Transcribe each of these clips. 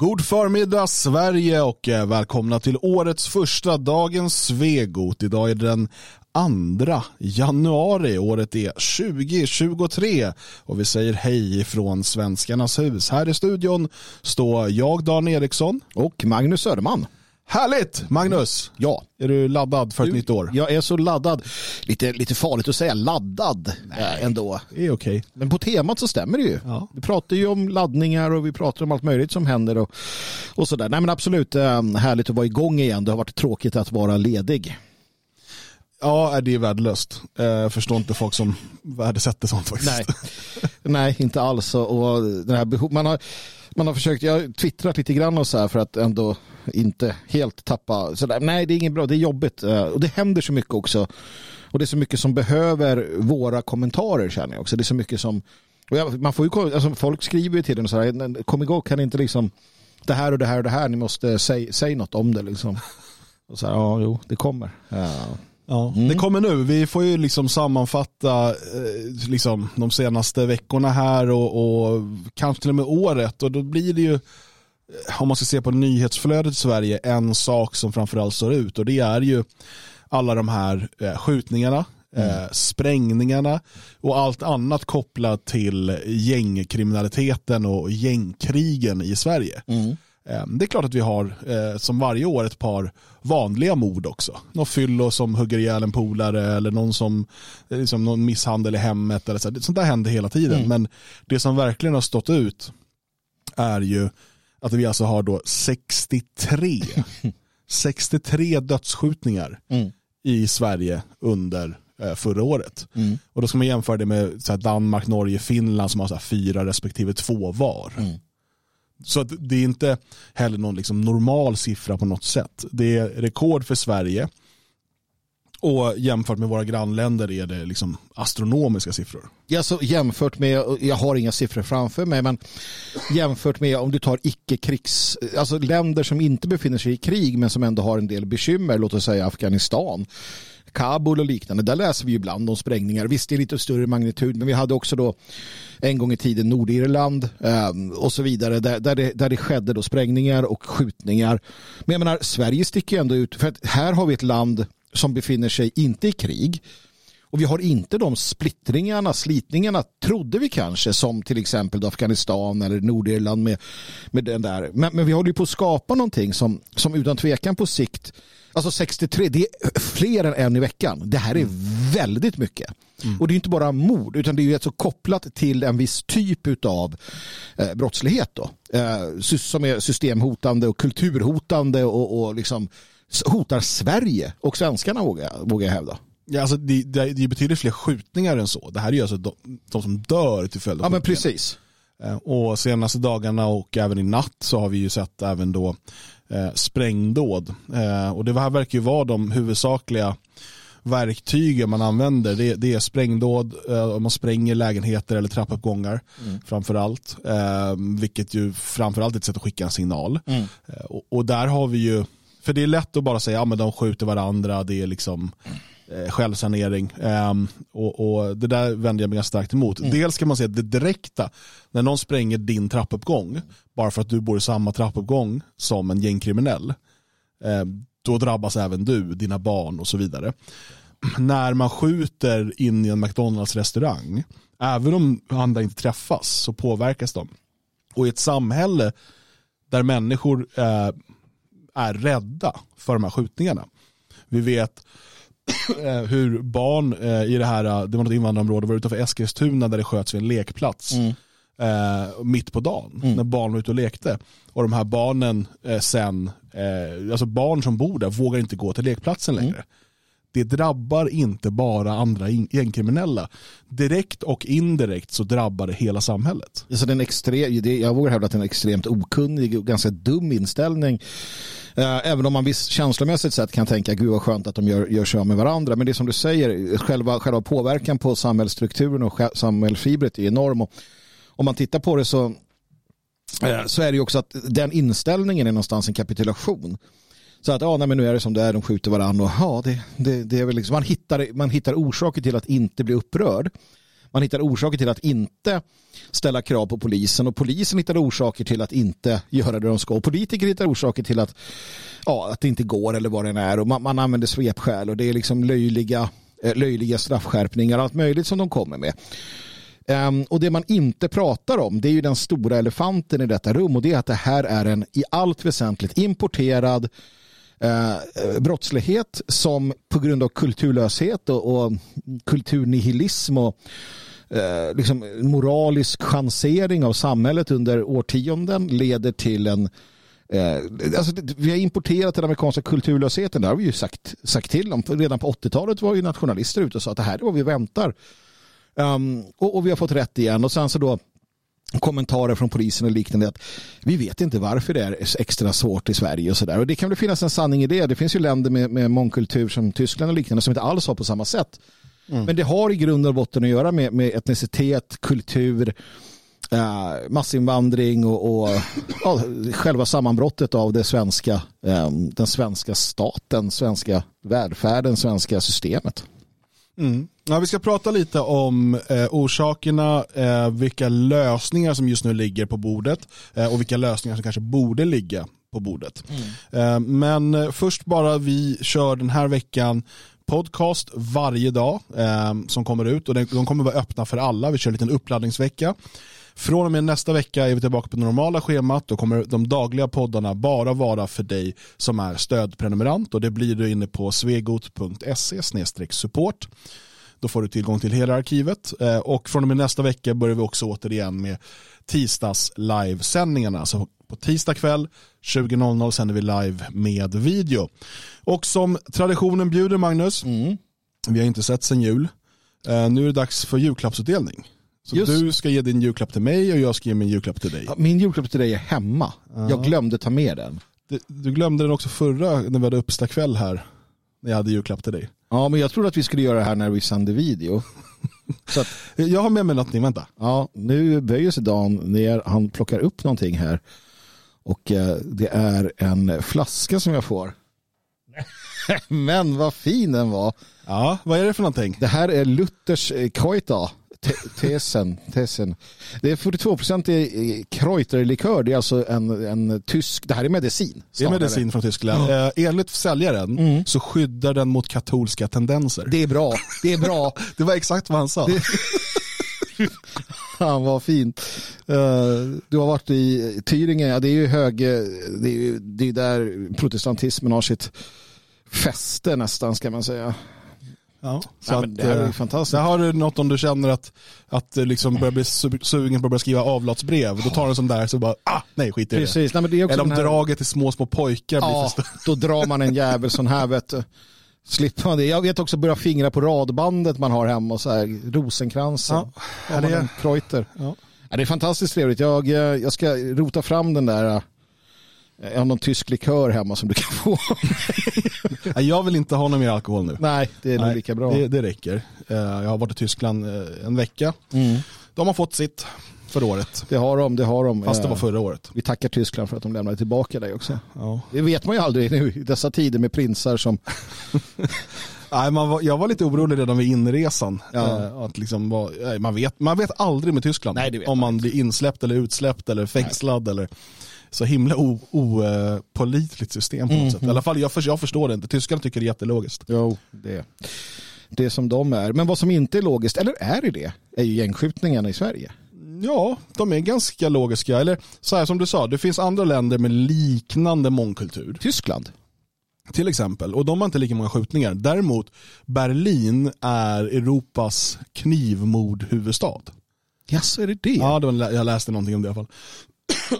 God förmiddag Sverige och eh, välkomna till årets första dagens Svegot. Idag är det den 2 januari. Året är 2023 och vi säger hej från Svenskarnas hus. Här i studion står jag Dan Eriksson och Magnus Söderman. Härligt Magnus! Ja. Är du laddad för ett du, nytt år? Jag är så laddad. Lite, lite farligt att säga laddad Nej, ändå. Det är okej. Okay. Men på temat så stämmer det ju. Ja. Vi pratar ju om laddningar och vi pratar om allt möjligt som händer och, och sådär. Nej men absolut eh, härligt att vara igång igen. Det har varit tråkigt att vara ledig. Ja, det är värdelöst. Jag eh, förstår inte folk som värdesätter sånt faktiskt. Nej, Nej inte alls. Och den här behov, man, har, man har försökt, jag har twittrat lite grann och så här för att ändå inte helt tappa. Så där. Nej, det är inget bra, det är jobbigt. Eh, och det händer så mycket också. Och det är så mycket som behöver våra kommentarer känner jag också. Det är så mycket som, jag, man får ju, alltså, folk skriver ju till en så här, kom igång, kan inte liksom det här och det här och det här, ni måste säga säg något om det liksom. Och så här, ja, jo, det kommer. Ja. Ja, mm. Det kommer nu. Vi får ju liksom sammanfatta eh, liksom, de senaste veckorna här och, och, kanske till och med året. Och då blir det ju, om man ska se på nyhetsflödet i Sverige, en sak som framförallt står ut. Och det är ju alla de här eh, skjutningarna, mm. eh, sprängningarna och allt annat kopplat till gängkriminaliteten och gängkrigen i Sverige. Mm. Ehm, det är klart att vi har eh, som varje år ett par vanliga mord också. Någon fyllo som hugger ihjäl en polare eller någon som eh, liksom någon misshandel i hemmet. Eller så. Sånt där händer hela tiden. Mm. Men det som verkligen har stått ut är ju att vi alltså har då 63 63 dödsskjutningar mm. i Sverige under eh, förra året. Mm. Och då ska man jämföra det med Danmark, Norge, Finland som har fyra respektive två var. Så Så det är inte heller någon liksom normal siffra på något sätt. Det är rekord för Sverige. Och jämfört med våra grannländer är det liksom astronomiska siffror. Ja, så jämfört med, jag har inga siffror framför mig, men jämfört med om du tar icke-krigs, alltså länder som inte befinner sig i krig men som ändå har en del bekymmer, låt oss säga Afghanistan, Kabul och liknande, där läser vi ibland om sprängningar. Visst, det är lite större magnitud, men vi hade också då en gång i tiden Nordirland eh, och så vidare, där, där, det, där det skedde då sprängningar och skjutningar. Men jag menar, Sverige sticker ändå ut, för att här har vi ett land som befinner sig inte i krig, och vi har inte de splittringarna, slitningarna, trodde vi kanske, som till exempel Afghanistan eller Nordirland med, med den där. Men, men vi håller ju på att skapa någonting som, som utan tvekan på sikt Alltså 63, det är fler än en i veckan. Det här är mm. väldigt mycket. Mm. Och det är inte bara mord, utan det är ju alltså kopplat till en viss typ av eh, brottslighet då. Eh, som är systemhotande och kulturhotande och, och liksom hotar Sverige och svenskarna vågar vågar jag hävda. Ja, alltså det, det, det är betydligt fler skjutningar än så. Det här är ju alltså de, de som dör till följd av Ja, men precis. Eh, och senaste dagarna och även i natt så har vi ju sett även då eh, sprängdåd. Eh, och det här verkar ju vara de huvudsakliga verktygen man använder. Det, det är sprängdåd, eh, man spränger lägenheter eller trappuppgångar mm. framför allt. Eh, vilket ju framförallt är ett sätt att skicka en signal. Mm. Eh, och, och, där har vi ju, för det är lätt att bara säga att ja, de skjuter varandra, det är liksom självsanering. Um, och, och, det där vänder jag mig ganska starkt emot. Mm. Dels kan man säga att det direkta, när någon spränger din trappuppgång, bara för att du bor i samma trappuppgång som en gängkriminell, eh, då drabbas även du, dina barn och så vidare. När man skjuter in i en McDonalds restaurang, även om andra inte träffas så påverkas de. Och i ett samhälle där människor eh, är rädda för de här skjutningarna. Vi vet Eh, hur barn eh, i det här, eh, det var något invandrarområde, var utanför Eskilstuna där det sköts vid en lekplats. Mm. Eh, mitt på dagen mm. när barn var ute och lekte. Och de här barnen eh, sen, eh, alltså barn som bor där vågar inte gå till lekplatsen längre. Mm. Det drabbar inte bara andra gängkriminella. Direkt och indirekt så drabbar det hela samhället. Så den extre- jag vågar hävda att det är en extremt okunnig och ganska dum inställning Eh, Eh, även om man visst känslomässigt sett kan tänka gud vad skönt att de gör, gör sig av med varandra. Men det är som du säger, själva, själva påverkan på samhällsstrukturen och samhällsfibret är enorm. Och om man tittar på det så, eh, så är det ju också att den inställningen är någonstans en kapitulation. Så att ja, nej, men nu är det som det är, de skjuter varandra och ja, det, det, det är väl liksom, man hittar, man hittar orsaker till att inte bli upprörd. Man hittar orsaker till att inte ställa krav på polisen och polisen hittar orsaker till att inte göra det de ska. Och politiker hittar orsaker till att, ja, att det inte går eller vad det är. Och man, man använder svepskäl och det är liksom löjliga, eh, löjliga straffskärpningar och allt möjligt som de kommer med. Um, och det man inte pratar om det är ju den stora elefanten i detta rum och det är att det här är en i allt väsentligt importerad eh, brottslighet som på grund av kulturlöshet och, och kulturnihilism och eh, liksom moralisk chansering av samhället under årtionden leder till en eh, alltså, vi har importerat den amerikanska kulturlösheten, det har vi ju sagt, sagt till om. Redan på 80-talet var ju nationalister ute och sa att det här är vad vi väntar. Um, och, och, vi har fått rätt igen. Och sen så då kommentarer från polisen och liknande att vi vet inte varför det är extra svårt i Sverige och sådär. Och det kan väl finnas en sanning i det. Det finns ju länder med, med mångkultur som Tyskland och liknande som inte alls har på samma sätt. Mm. Men det har i grund och botten att göra med, med etnicitet, kultur, uh, massinvandring och, och uh, själva sammanbrottet av det svenska, um, den svenska staten, svenska välfärden, svenska systemet. Mm. Ja, vi ska prata lite om eh, orsakerna, eh, vilka lösningar som just nu ligger på bordet eh, och vilka lösningar som kanske borde ligga på bordet. Mm. Eh, men eh, först bara vi kör den här veckan podcast varje dag eh, som kommer ut och de kommer vara öppna för alla. Vi kör en liten uppladdningsvecka. Från och med nästa vecka är vi tillbaka på det normala schemat. Då kommer de dagliga poddarna bara vara för dig som är stödprenumerant och det blir du inne på svegot.se support. Då får du tillgång till hela arkivet eh, och från och med nästa vecka börjar vi också återigen med tisdags livesändningarna. Så på tisdag kväll 20.00 sänder vi live med video. Och som traditionen bjuder Magnus, mm. vi har inte sett sen jul, eh, nu är det dags för julklappsutdelning. Så Just. du ska ge din julklapp till mig och jag ska ge min julklapp till dig. min julklapp till dig är hemma. Ja. Jag glömde ta med den. Du, du, glömde den också förra när vi hade uppsta kväll här. När jag hade julklapp till dig. Ja, men jag trodde att vi skulle göra det här när vi sände video. Så att, jag har med mig någonting, vänta. Ja, nu böjer sig Dan ner. Han plockar upp någonting här. Och eh, det är en flaska som jag får. men vad fin den var. Ja, vad är det för någonting? Det här är Luthers eh, Koita. Tesen, tesen. Det är 42% i Kreuterlikör. Det är alltså en, en tysk, det här är medicin. Det är medicin från Tyskland. Eh, enligt säljaren mm. så skyddar den mot katolska tendenser. Det är bra, det är bra. det var exakt vad han sa. Det... Han var fint. Uh, du har varit i Tyringe, ja, det är ju hög, det är ju det är där protestantismen har sitt fäste nästan ska man säga. Ja, så ja, att, det är eh, fantastiskt. Där har du något om du känner att, att liksom börjar bli sugen på att börja skriva avlatsbrev. Då tar du en sån där så bara, ah, nej skit i Precis. det. Nej, det Eller om här... draget till små, små pojkar ja, blir då drar man en jävel sån här vet du. Slipper man det. Jag vet också börja fingra på radbandet man har hemma och så här rosenkransen. Ja, ja, det är... Kreuter. Ja. Ja, det är fantastiskt trevligt. Jag, eh, jag ska rota fram den där jag har någon tysk likör hemma som du kan få. jag vill inte ha någon mer alkohol nu. Nej, det är nog lika bra. Det, det, räcker. Eh, jag har varit i Tyskland eh, en vecka. Mm. De har fått sitt för året. Det har de, det har de. Fast det var förra året. Vi tackar Tyskland för att de lämnade tillbaka dig också. Ja. Det vet man ju aldrig nu i dessa tider med prinsar som... Nej, man var, jag var lite orolig redan vid inresan. Ja. Eh, att liksom var, man, vet, man vet aldrig med Tyskland Nej, om man blir insläppt eller utsläppt eller fängslad. Eller, så himla opålitligt system på något mm, sätt. I alla fall jag, jag förstår det inte. Tyskarna tycker det är jättelogiskt. Jo, det, det som de är. Men vad som inte är logiskt, eller är det det, är ju gängskjutningarna i Sverige. Ja, de är ganska logiska. Eller så här som du sa, det finns andra länder med liknande mångkultur. Tyskland. Till exempel, och de har inte lika många skjutningar. Däremot, Berlin är Europas knivmordhuvudstad. Ja, så är det det? Ja, jag läste någonting om det i alla fall.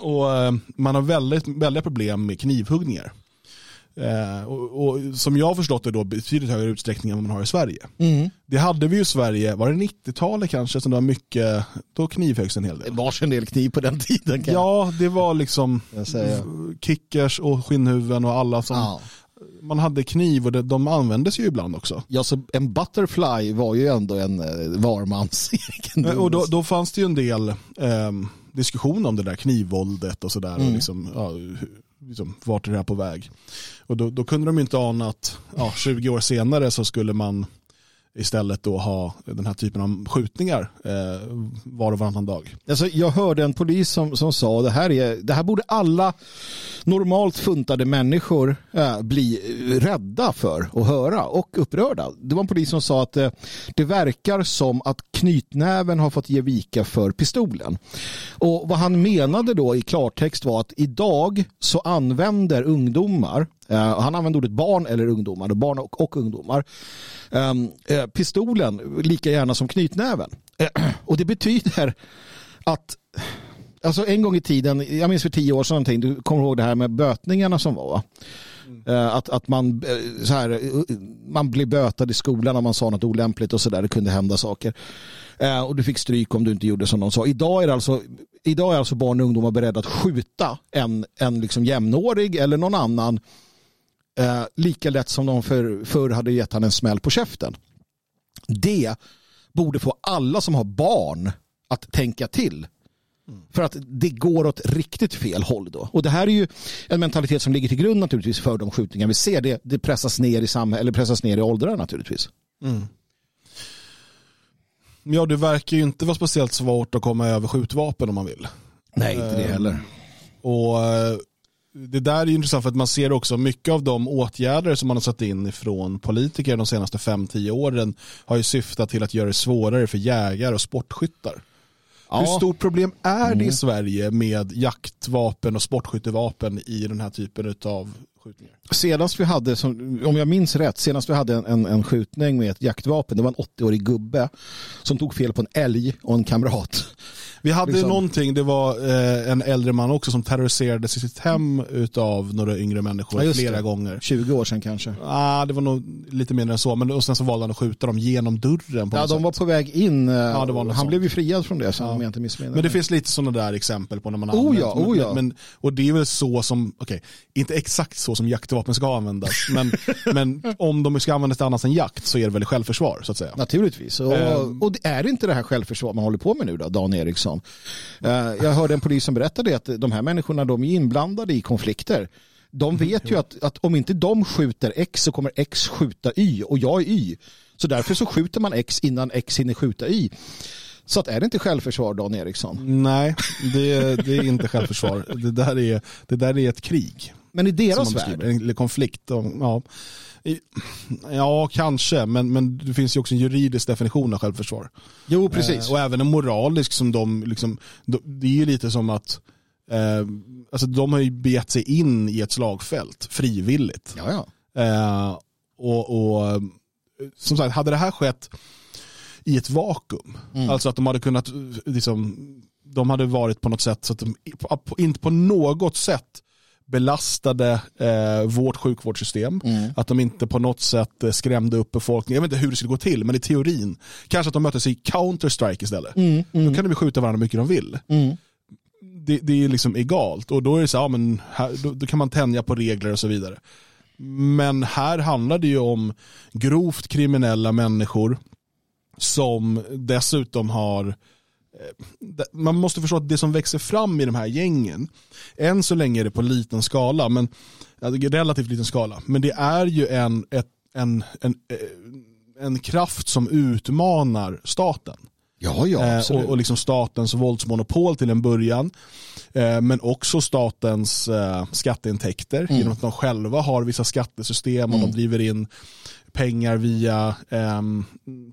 Och eh, man har väldigt, väldigt problem med knivhuggningar. Eh, och, och, som jag har förstått det då betydligt högre utsträckning än vad man har i Sverige. Mm. Det hade vi ju i Sverige, var det 90-talet kanske som det var mycket, då knivhöggs en hel del. Det var en del kniv på den tiden. Kan ja, det var liksom kickers och skinnhuvuden och alla som ja. Man hade kniv och det, de användes ju ibland också. Ja, så en butterfly var ju ändå en eh, varmans egen Och då, då fanns det ju en del eh, diskussion om det där knivvåldet och sådär. Mm. liksom, ja, liksom, vart är det här på väg? Och då, då kunde de inte ana att ja, 20 år senare så skulle man istället då ha den här typen av skjutningar eh, var och varannan dag. Alltså, jag hörde en polis som, som sa det här, är, det här borde alla normalt funtade människor eh, bli eh, rädda för att höra och upprörda. Det var en polis som sa att eh, det verkar som att knytnäven har fått ge vika för pistolen. Och vad han menade då i klartext var att idag så använder ungdomar eh, han använder ordet barn eller ungdomar, barn och, och ungdomar. Ehm, eh, pistolen lika gärna som knytnäven. Och det betyder att alltså en gång i tiden, jag minns för tio år sedan någonting, du kommer ihåg det här med bötningarna som var mm. Att, att man, så här, man blev bötad i skolan om man sa något olämpligt och sådär. Det kunde hända saker. Och du fick stryk om du inte gjorde som de sa. Idag är, alltså, idag är alltså barn och ungdomar beredda att skjuta en, en liksom jämnårig eller någon annan eh, lika lätt som de för, förr hade gett han en smäll på käften. Det borde få alla som har barn att tänka till. För att det går åt riktigt fel håll då. Och det här är ju en mentalitet som ligger till grund naturligtvis för de skjutningar vi ser. Det, det pressas ner i samhället, eller pressas ner i åldrar naturligtvis. Mm. Ja, det verkar ju inte vara speciellt svårt att komma över skjutvapen om man vill. Nej, inte det heller. Och eh, det där är intressant för att man ser också mycket av de åtgärder som man har satt in från politiker de senaste 5-10 åren har ju syftat till att göra det svårare för jägare och sportskyttar. Ja. Hur stort problem är det i mm. Sverige med jaktvapen och sportskyttevapen i den här typen av skjutningar? Senast vi hade, om jag minns rätt, senast vi hade en, en skjutning med ett jaktvapen, det var en 80-årig gubbe som tog fel på en älg och en kamrat. Vi hade liksom. någonting, det var eh, en äldre man också som terroriserades i sitt hem av några yngre människor ja, flera det. gånger. 20 år sedan kanske? ah, det var nog lite mer än så. Men, och sen så valde han att skjuta dem genom dörren. På ja, de sätt. var på väg in. Ja, det var han sånt. blev ju friad från det, så ja. om jag inte missminner Men det finns lite sådana där exempel på när man har oh, ja, oh, ja. Men, och det är väl så som, okej, okay, inte exakt så som jaktvapen ska användas, men, men om de ska användas till annat än jakt så är det väl självförsvar så att säga. Naturligtvis. Och, um, och är det inte det här självförsvar man håller på med nu då, Dan Eriksson? Johansson. Eh, jag hörde en polis som berättade att de här människorna de är inblandade i konflikter. De vet ju att, att om inte de skjuter X så kommer X skjuta Y och jag är Y. Så därför så skjuter man X innan X hinner skjuta Y. Så att är det inte självförsvar Dan Eriksson? Nej, det, det är inte självförsvar. Det där är, det där är ett krig. Men i deras värld? En konflikt. Och, ja. Ja, kanske, men, men det finns ju också en juridisk definition av självförsvar. Jo, precis. Eh, och även en moralisk som de, liksom, det är ju lite som att eh, alltså de har ju begett sig in i ett slagfält frivilligt. Ja, ja. Eh, och, och som sagt, hade det här skett i ett vakuum, mm. alltså att de hade kunnat, liksom, de hade varit på något sätt så att de inte på något sätt belastade eh, vårt sjukvårdssystem. Mm. Att de inte på något sätt eh, skrämde upp befolkningen. Jag vet inte hur det skulle gå till, men i teorin. Kanske att de möttes i Counter-Strike istället. Mm. Mm. Då kan de skjuta varandra mycket de vill. Mm. Det, det, är liksom egalt och då är det så ja, men här, då, då, kan man tänja på regler och så vidare. Men här handlar det ju om grovt kriminella människor som dessutom har Eh, man måste förstå att det som växer fram i de här gängen, än så länge är det på liten skala, men relativt liten skala, men det är ju en, ett, en, en, eh, en kraft som utmanar staten. Ja, ja, eh, och, och liksom statens våldsmonopol till en början. Eh, men också statens eh, skatteintäkter mm. genom att de själva har vissa skattesystem och mm. de driver in pengar via eh,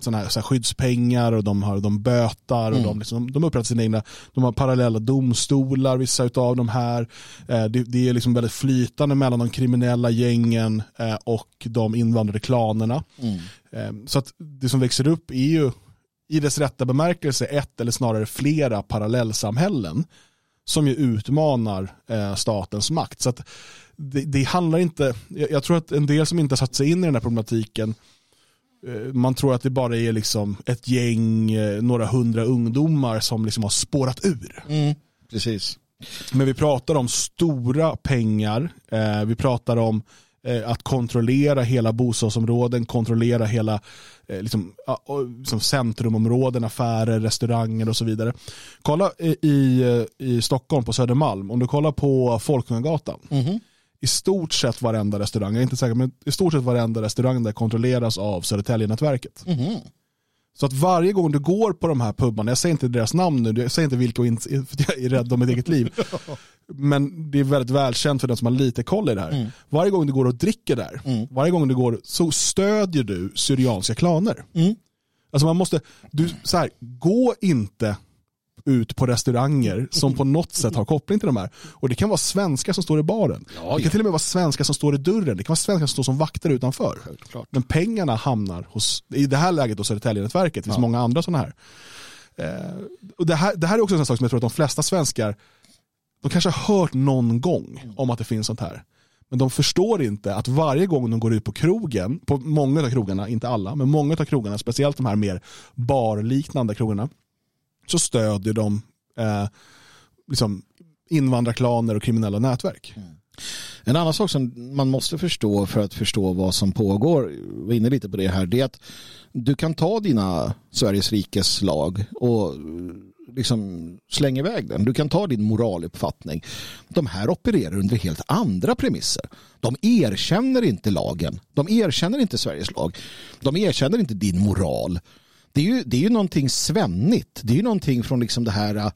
såna här, så här skyddspengar och de, har, de bötar och mm. de, liksom, de upprättar sina egna, de har parallella domstolar, vissa av de här. Eh, det, det, är liksom väldigt flytande mellan de kriminella gängen eh, och de invandrade klanerna. Mm. Eh, så att det som växer upp är ju i dess rätta bemärkelse ett eller snarare flera parallellsamhällen som ju utmanar eh, statens makt. Så det, det handlar inte, jag, jag, tror att en del som inte har satt sig in i den här problematiken eh, man tror att det bara är liksom ett gäng, eh, några hundra ungdomar som liksom har spårat ur. Mm, precis. Men vi pratar om stora pengar, eh, vi pratar om att kontrollera hela bostadsområden, kontrollera hela eh, liksom, liksom centrumområden, affärer, restauranger och så vidare. Kolla i, i Stockholm på Södermalm, om du kollar på Folkungagatan. Mm i stort sett varenda restaurang, jag är inte säker, men i stort sett varenda restaurang där kontrolleras av Södertäljenätverket. Mhm. Så att varje gång du går på de här pubarna, jag säger inte deras namn nu, jag säger inte vilka, för jag är rädd om mitt eget liv. Men det är väldigt välkänt för den som har lite koll i det här. Mm. Varje gång du går och dricker där, varje gång du går så stödjer du syrianska klaner. Mm. Alltså man måste, du, så här, gå inte ut på restauranger som på något sätt har koppling till de här. Och det kan vara svenskar som står i baren. Ja, det kan till och med vara svenskar som står i dörren. Det kan vara svenskar som står som vakter utanför. Självklart. Men pengarna hamnar hos, i det här läget hos Södertäljenätverket. Det finns Ja. många andra sådana här. Eh, och det, här. Det här är också en sak som jag tror att de flesta svenskar, de kanske har hört någon gång om att det finns sånt här. Men de förstår inte att varje gång de går ut på krogen, på många av krogarna, inte alla, men många av krogarna, speciellt de här mer barliknande krogarna, så stödjer de eh, liksom invandrarklaner och kriminella nätverk. Mm. En annan sak som man måste förstå för att förstå vad som pågår, vi var inne lite på det här, det är att du kan ta dina Sveriges rikes lag och eh, liksom slänga iväg den. Du kan ta din moraluppfattning. De här opererar under helt andra premisser. De erkänner inte lagen. De erkänner inte Sveriges lag. De erkänner inte din moral. Det är ju, det är ju någonting svennigt. Det är ju någonting från liksom det här äh,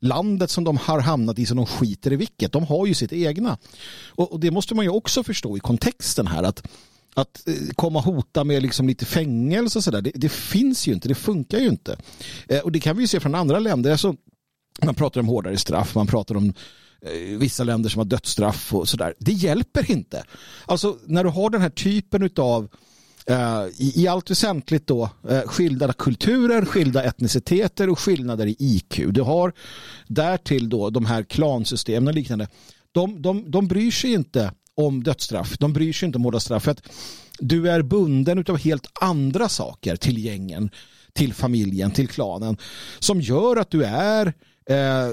landet som de har hamnat i som de skiter i vilket. De har ju sitt egna. Och, och det måste man ju också förstå i kontexten här att att äh, komma och hota med liksom lite fängelse och sådär, det, det finns ju inte, det funkar ju inte. Eh, och det kan vi ju se från andra länder. Alltså, man pratar om hårdare straff, man pratar om eh, vissa länder som har dödsstraff och sådär. Det hjälper inte. Alltså när du har den här typen av Eh, i, i allt väsentligt då eh, skilda kulturer, skilda etniciteter och skillnader i IQ. Du har därtill då de här klansystemen och liknande. De, de, de bryr sig inte om dödsstraff. De bryr sig inte om hårda straff. Du är bunden av helt andra saker till gängen, till familjen, till klanen som gör att du är eh,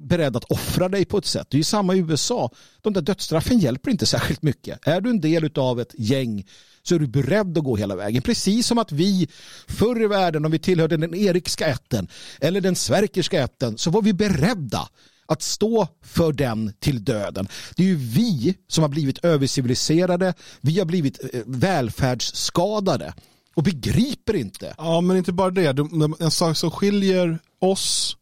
beredd att offra dig på ett sätt. Det är ju samma i USA. De där dödsstraffen hjälper inte särskilt mycket. Är du en del av ett gäng så är du beredd att gå hela vägen. Precis som att vi förr i världen om vi tillhörde den erikska ätten eller den sverkerska ätten så var vi beredda att stå för den till döden. Det är ju vi som har blivit överciviliserade. Vi har blivit eh, välfärdsskadade och begriper inte. Ja, men inte bara det. En sak som skiljer oss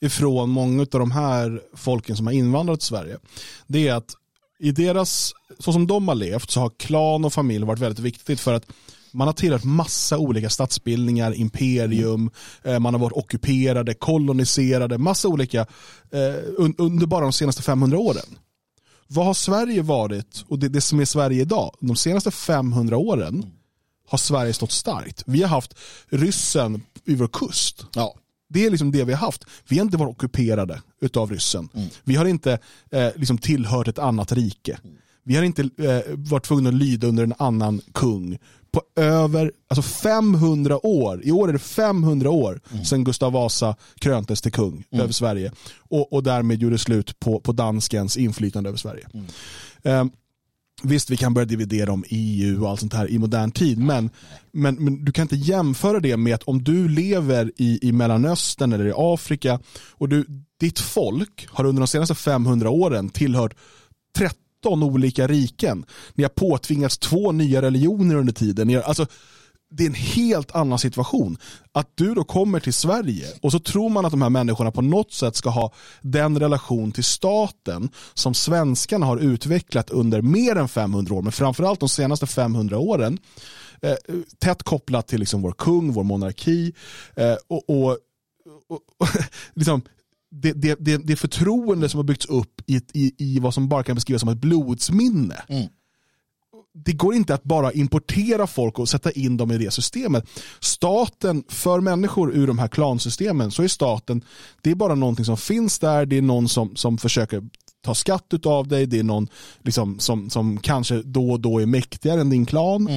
ifrån många av de här folken som har invandrat till Sverige, det är att i deras, så som de har levt så har klan och familj varit väldigt viktigt för att man har tillhört massa olika statsbildningar, imperium, eh, man har varit ockuperade, koloniserade, massa olika eh, un- under bara de senaste 500 åren. Vad har Sverige varit, och det, det som är Sverige idag, de senaste 500 åren har Sverige stått starkt. Vi har haft ryssen i vår kust. Ja. Det är liksom det vi har haft. Vi har inte varit ockuperade utav ryssen. Vi har inte eh, liksom tillhört ett annat rike. Vi har inte eh, varit tvungna att lyda under en annan kung. På över alltså 500 år, i år är det 500 år sedan Gustav Vasa kröntes till kung över Sverige. Och, och därmed gjorde slut på, på danskens inflytande över Sverige. Eh, Visst, vi kan börja dividera om EU och allt sånt här i modern tid, men, men, men du kan inte jämföra det med att om du lever i, i Mellanöstern eller i Afrika och du, ditt folk har under de senaste 500 åren tillhört 13 olika riken. Ni har påtvingats två nya religioner under tiden. Ni har, alltså, det är en helt annan situation. Att du då kommer till Sverige och så tror man att de här människorna på något sätt ska ha den relation till staten som svenskarna har utvecklat under mer än 500 år, men framförallt de senaste 500 åren. Eh, tätt kopplat till liksom vår kung, vår monarki eh, och, och, och, och liksom, det, det, det, det förtroende som har byggts upp i, ett- i, i vad som bara kan beskrivas som ett blodsminne mm det går inte att bara importera folk och sätta in dem i det systemet. Staten, för människor ur de här klansystemen, så är staten, det är bara någonting som finns där, det är någon som, som försöker ta skatt av dig, det är någon liksom, som, som kanske då och då är mäktigare än din klan.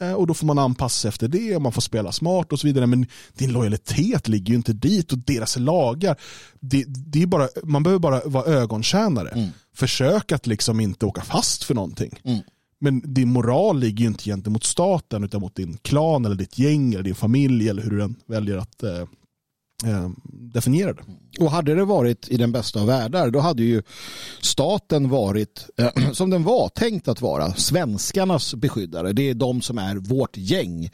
Eh, Och då får man anpassa sig efter det, och man får spela smart och så vidare. Men din lojalitet ligger ju inte dit och deras lagar. Det, det är bara, man behöver bara vara ögontjänare. Försök att liksom inte åka fast för någonting. Men din moral ligger ju inte gentemot staten utan mot din klan eller ditt gäng eller din familj eller hur du än väljer att, eh, eh, definierade. Och hade det varit i den bästa av världar då hade ju staten varit eh, som den var tänkt att vara. Svenskarnas beskyddare. Det är de som är vårt gäng.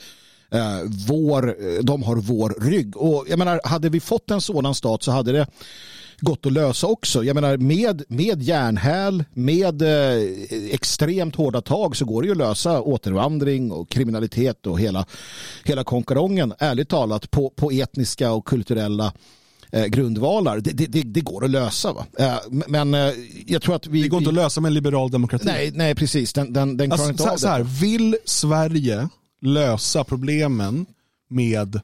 Eh, vår, eh, de har vår rygg. Och jag menar, hade vi fått en sådan stat så hade det gått att lösa också. Jag menar med, med järnhäl, med eh, extremt hårda tag så går det ju att lösa återvandring och kriminalitet och hela, hela konkarongen, ärligt talat, på, på etniska och kulturella eh, grundvalar. Det, det, det, går att lösa. Va? Eh, men eh, jag tror att vi... Det går inte att lösa med en liberal demokrati. Nej, nej precis. Den, den, den alltså, inte så, av så här, Vill Sverige lösa problemen med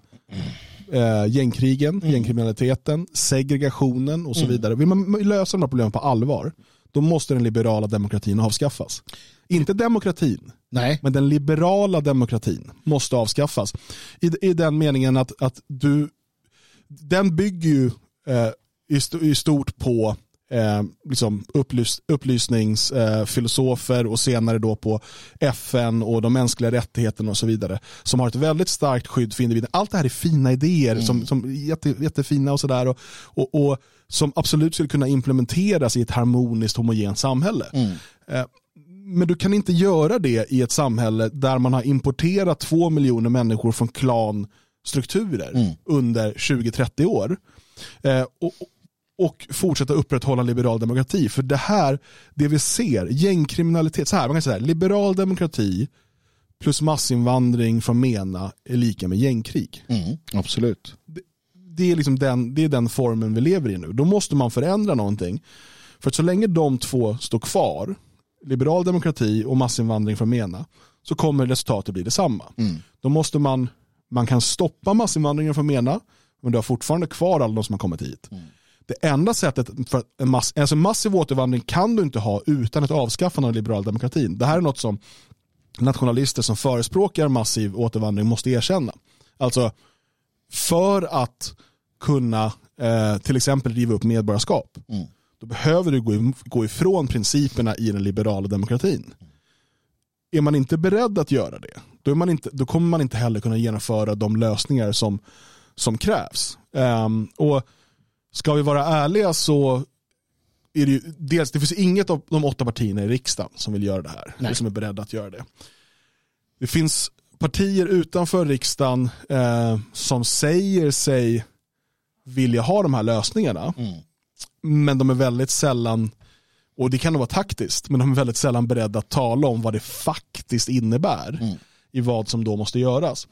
eh, gängkrigen, mm. gängkriminaliteten, segregationen och så mm. vidare. Vill man lösa de här problemen på allvar, då måste den liberala demokratin avskaffas. Inte demokratin, Nej. men den liberala demokratin måste avskaffas. I, i den meningen att, att du, den bygger ju eh, i, st i stort på eh, liksom upplys upplysningsfilosofer eh, och senare då på FN och de mänskliga rättigheterna och så vidare som har ett väldigt starkt skydd för individen. Allt det här är fina idéer mm. som, som jätte, jättefina och sådär och, och, och, som absolut skulle kunna implementeras i ett harmoniskt homogent samhälle. Mm. Eh, men du kan inte göra det i ett samhälle där man har importerat två miljoner människor från klanstrukturer mm. under 20-30 år. Eh, och, och fortsätta upprätthålla liberal demokrati. För det här, det vi ser, gängkriminalitet, så här, man kan säga liberal demokrati plus massinvandring från MENA är lika med gängkrig. Mm, absolut. Det, det, är liksom den, det är den formen vi lever i nu. Då måste man förändra någonting. För att så länge de två står kvar, liberal demokrati och massinvandring från MENA, så kommer resultatet bli detsamma. Mm. Då måste man, man kan stoppa massinvandringen från MENA, men du har fortfarande kvar alla de som har kommit hit. Mm. Det enda sättet för en mass, alltså massiv återvandring kan du inte ha utan ett avskaffande av liberal demokratin. Det här är något som nationalister som förespråkar massiv återvandring måste erkänna. Alltså för att kunna eh, till exempel riva upp medborgarskap mm. då behöver du gå, gå ifrån principerna i den liberala demokratin. Är man inte beredd att göra det då, är man inte, då kommer man inte heller kunna genomföra de lösningar som, som krävs. Um, och ska vi vara ärliga så är det ju, dels, det finns inget av de åtta partierna i riksdagen som vill göra det här. Eller som är beredda att göra det. Det finns partier utanför riksdagen eh, som säger sig vilja ha de här lösningarna. Mm. Men de är väldigt sällan, och det kan nog vara taktiskt, men de är väldigt sällan beredda att tala om vad det faktiskt innebär mm. i vad som då måste göras.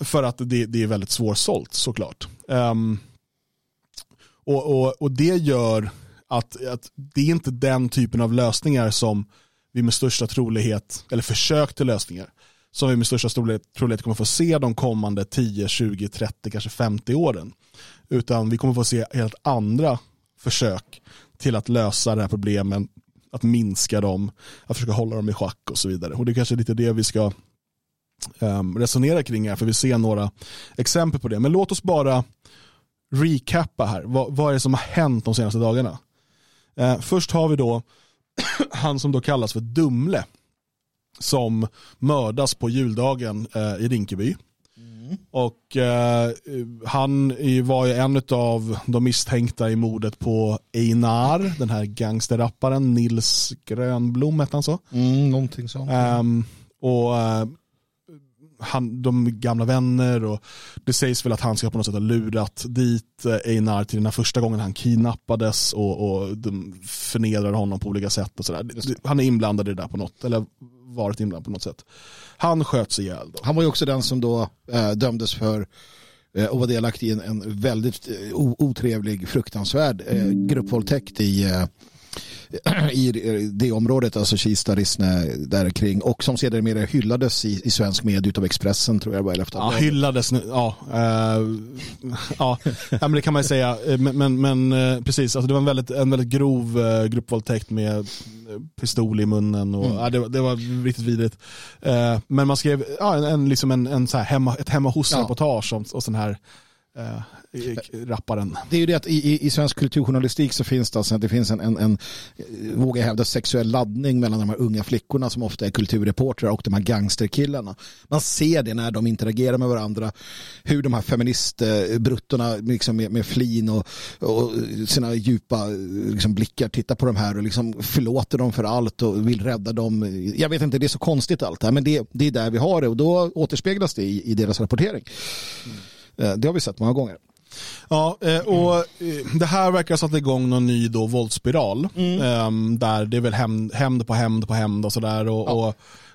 För att det, det är väldigt svårsålt såklart. Um, och, och, och det gör att, att det är inte den typen av lösningar som vi med största trolighet, eller försök till lösningar, som vi med största trolighet kommer få se de kommande 10, 20, 30, kanske 50 åren. Utan vi kommer få se helt andra försök till att lösa de här problemen, att minska dem, att försöka hålla dem i schack och så vidare. Och det är kanske lite det vi ska um, resonera kring här, för vi ser några exempel på det. Men låt oss bara recappa här. Vad, vad är det som har hänt de senaste dagarna? Eh, först har vi då han som då kallas för Dumle som mördas på juldagen eh, i Rinkeby. Mm. Och eh, han var ju en av de misstänkta i mordet på Einar, den här gangsterrapparen Nils Grönblom hette han så? Mm, någonting sånt. Um, och eh, han, de gamla vänner och det sägs väl att han ska på något sätt ha lurat dit eh, Einar till den här första gången han kidnappades och, och de förnedrade honom på olika sätt och sådär. Han är inblandad i det där på något, eller varit inblandad på något sätt. Han sköts ihjäl. Då. Han var ju också den som då eh, dömdes för eh, och var delaktig i en, en väldigt eh, otrevlig, fruktansvärd eh, gruppvåldtäkt i eh, i det området, alltså Kista, Rissne, där kring och som sedermera hyllades i, i svensk media utav Expressen tror jag var efter. Ja, hyllades nu, ja. Uh, ja, men det kan man ju säga. Eh, men, men, uh, precis, alltså det var en väldigt, en väldigt grov uh, gruppvåldtäkt med pistol i munnen och mm. ja, det, det, var riktigt vidrigt. men man skrev ja, en, en, liksom en, en så här hemma, ett hemma hos-reportage ja. om, om sån här eh, rapparen. Det är ju det att i, i, svensk kulturjournalistik så finns det, alltså, det finns en, en, en vågar jag hävda, sexuell laddning mellan de här unga flickorna som ofta är kulturreportrar och de här gangsterkillarna. Man ser det när de interagerar med varandra. Hur de här feministbruttorna liksom med, med flin och, och sina djupa liksom, blickar tittar på de här och liksom förlåter dem för allt och vill rädda dem. Jag vet inte, det är så konstigt allt det här men det, det är där vi har det och då återspeglas det i, i deras rapportering. Mm. Det har vi sett många gånger. Ja, eh, och eh, det här verkar ha satt igång någon ny då våldsspiral. Mm. Ehm, där det är väl hämnd på hämnd på hämnd och sådär. Och, ja. och,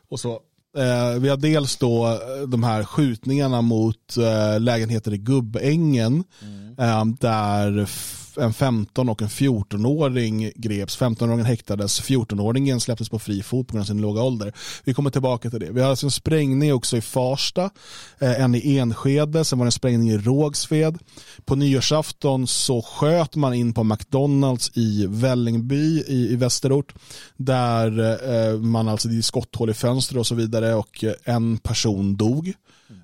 och, så. Eh, vi har dels då de här skjutningarna mot lägenheter i Gubbängen. Mm. Ehm, där en 15 och en 14-åring greps. 15-åringen häktades, 14-åringen släpptes på fri fot på grund av sin låga ålder. Vi kommer tillbaka till det. Vi har alltså en sprängning också i Farsta, eh, en i Enskede, sen var det en sprängning i Rågsved. På nyårsafton så sköt man in på McDonalds i Vällingby i, i Västerort där eh, man alltså det är skotthål i fönster och så vidare och eh, en person dog.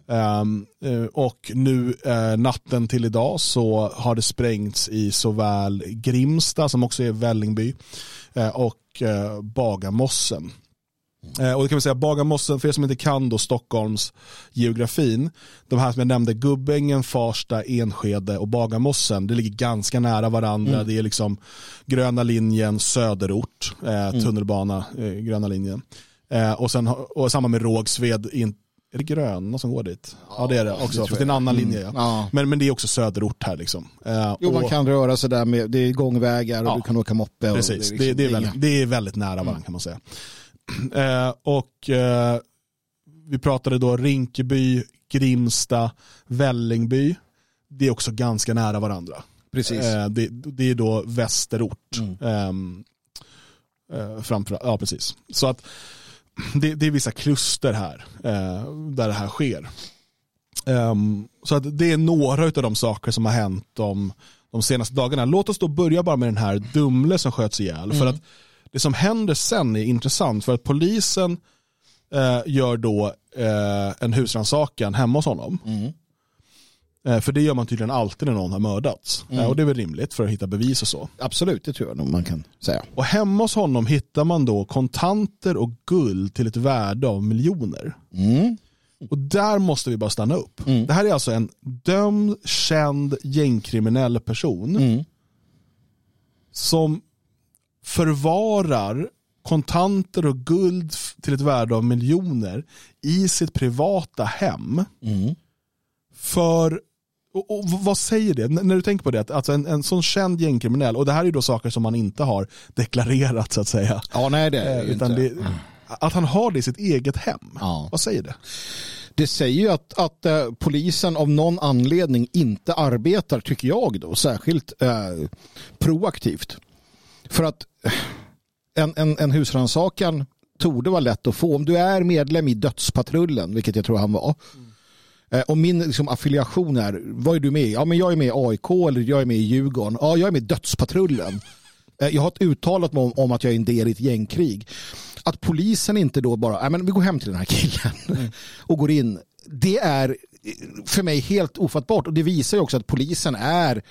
Um, och nu uh, natten till idag så har det sprängts i såväl Grimsta som också är Vällingby uh, och uh, Bagarmossen. och det kan vi säga, Bagarmossen, för er som inte kan då Stockholms geografin, de här som jag nämnde, Gubbängen, Farsta, Enskede och Bagarmossen, det ligger ganska nära varandra. Mm. Det är liksom gröna linjen, söderort, mm. tunnelbana, gröna linjen. och, sen, och samma med Rågsved, är det gröna som går dit? Ja, ja det är det också, det fast det är en annan linje. Ja. ja. Men, men det är också söderort här. Liksom. Uh, jo, och, man kan röra sig där med, det är gångvägar och ja, du kan åka moppe. Precis, det, är, liksom, det, det, är väldigt, det är väldigt nära varandra mm. kan man säga. Uh, och uh, vi pratade då Rinkeby, Grimsta, Vällingby. Det är också ganska nära varandra. Precis. det, det är då västerort. Mm. Um, framför, ja, precis. Så att det, det, är vissa kluster här eh, där det här sker. Um, så att det är några av de saker som har hänt de, de senaste dagarna. Låt oss då börja bara med den här Dumle som sköts ihjäl. Mm. För att det som händer sen är intressant för att polisen eh, gör då eh, en husrannsakan hemma hos honom. Mm. Eh, för det gör man tydligen alltid när någon har mördats. Eh, mm. Och det är väl rimligt för att hitta bevis och så. Absolut, det tror jag nog man kan säga. Och hemma hos honom hittar man då kontanter och guld till ett värde av miljoner. Mm. Och där måste vi bara stanna upp. Mm. Det här är alltså en dömd, känd gängkriminell person mm. som förvarar kontanter och guld till ett värde av miljoner i sitt privata hem. Mm. För och, och, vad säger det? N när du tänker på det, alltså en, en sån känd gängkriminell, och det här är då saker som man inte har deklarerat så att säga. Ja, nej det är eh, inte. Det, mm. att han har det i sitt eget hem. Ja. Vad säger det? Det säger ju att, att uh, polisen av någon anledning inte arbetar, tycker jag då, särskilt uh, proaktivt. För att uh, en, en, en husrannsakan torde vara lätt att få. Om du är medlem i dödspatrullen, vilket jag tror han var, mm Eh, Eh, och min liksom, affiliation är, vad är du med i? Ja, men jag är med i AIK eller jag är med i Djurgården. Ja, jag är med i Dödspatrullen. Eh, jag har uttalat mig om, om, att jag är en del i ett gängkrig. Att polisen inte då bara, ja men vi går hem till den här killen mm. och går in. Det är eh, för mig helt ofattbart och det visar ju också att polisen är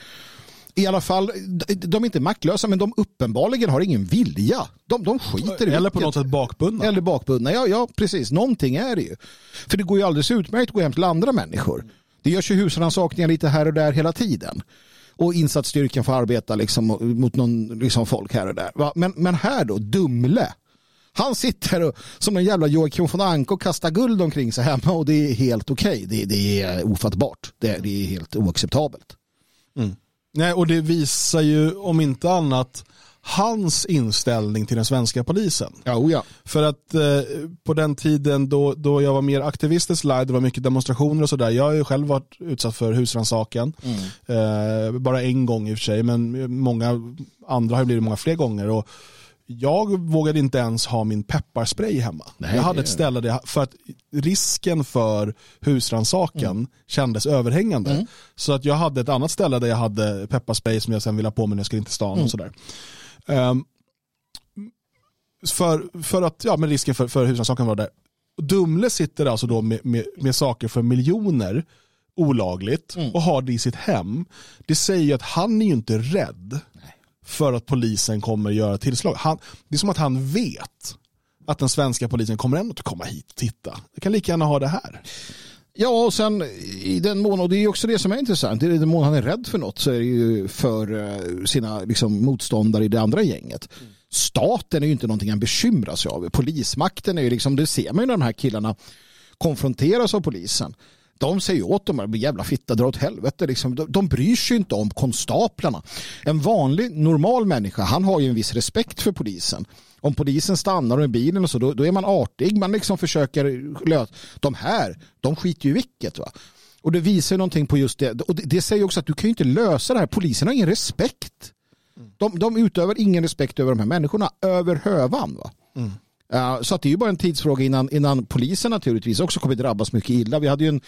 i alla fall, de är inte maktlösa men de uppenbarligen har ingen vilja. De, de skiter i Eller på något sätt bakbundna. Eller bakbundna, ja, ja precis. Någonting är det ju. För det går ju alldeles utmärkt att gå hem till andra människor. Det görs ju husrannsakningar lite här och där hela tiden. Och insatsstyrkan får arbeta liksom mot någon liksom folk här och där. Men, men här då, Dumle. Han sitter och, som en jävla Joakim von Anka och kastar guld omkring sig hemma och det är helt okej. Okay. Det, det, är ofattbart. Det, det är helt oacceptabelt. Nej, och det visar ju om inte annat hans inställning till den svenska polisen. Ja, oh ja. För att eh, på den tiden då, då jag var mer aktivistisk live, det var mycket demonstrationer och sådär. Jag har ju själv varit utsatt för husrannsakan. Mm. Eh, bara en gång i och för sig, men många andra har blivit många fler gånger. Och jag vågade inte ens ha min pepparspray hemma. Nej, jag hade ett ställe där jag, för att risken för husransaken mm. kändes överhängande. Mm. Så att jag hade ett annat ställe där jag hade pepparspray som jag sen ville ha på mig när jag skulle in till stan mm. och sådär. Um, för, för att, ja men risken för, för husrannsakan var där. Dumle sitter alltså då med, med, med saker för miljoner olagligt och har det i sitt hem. Det säger ju att han är ju inte rädd för att polisen kommer göra tillslag. Han, det är som att han vet att den svenska polisen kommer ändå inte komma hit och titta. Jag kan lika gärna ha det här. Ja, och sen i den mån, och det är också det som är intressant, i den mån han är rädd för något så är det ju för eh, sina liksom, motståndare i det andra gänget. Staten är ju inte någonting han bekymrar sig av. Polismakten är ju liksom, det ser man ju när de här killarna konfronteras av polisen. De säger åt dem, att jävla fitta, dra åt helvete. Liksom. De, de bryr sig inte om konstaplarna. En vanlig, normal människa, han har ju en viss respekt för polisen. Om polisen stannar med bilen och så, då, då är man artig. Man liksom försöker lösa. De här, de skiter ju i vilket. Va? Och det visar ju någonting på just det. Och det, det säger också att du kan ju inte lösa det här. Polisen har ingen respekt. De, de utövar ingen respekt över de här människorna över hövan. Va? Mm. Uh, så att det är ju bara en tidsfråga innan, innan polisen naturligtvis också kommer drabbas mycket illa. Vi hade ju en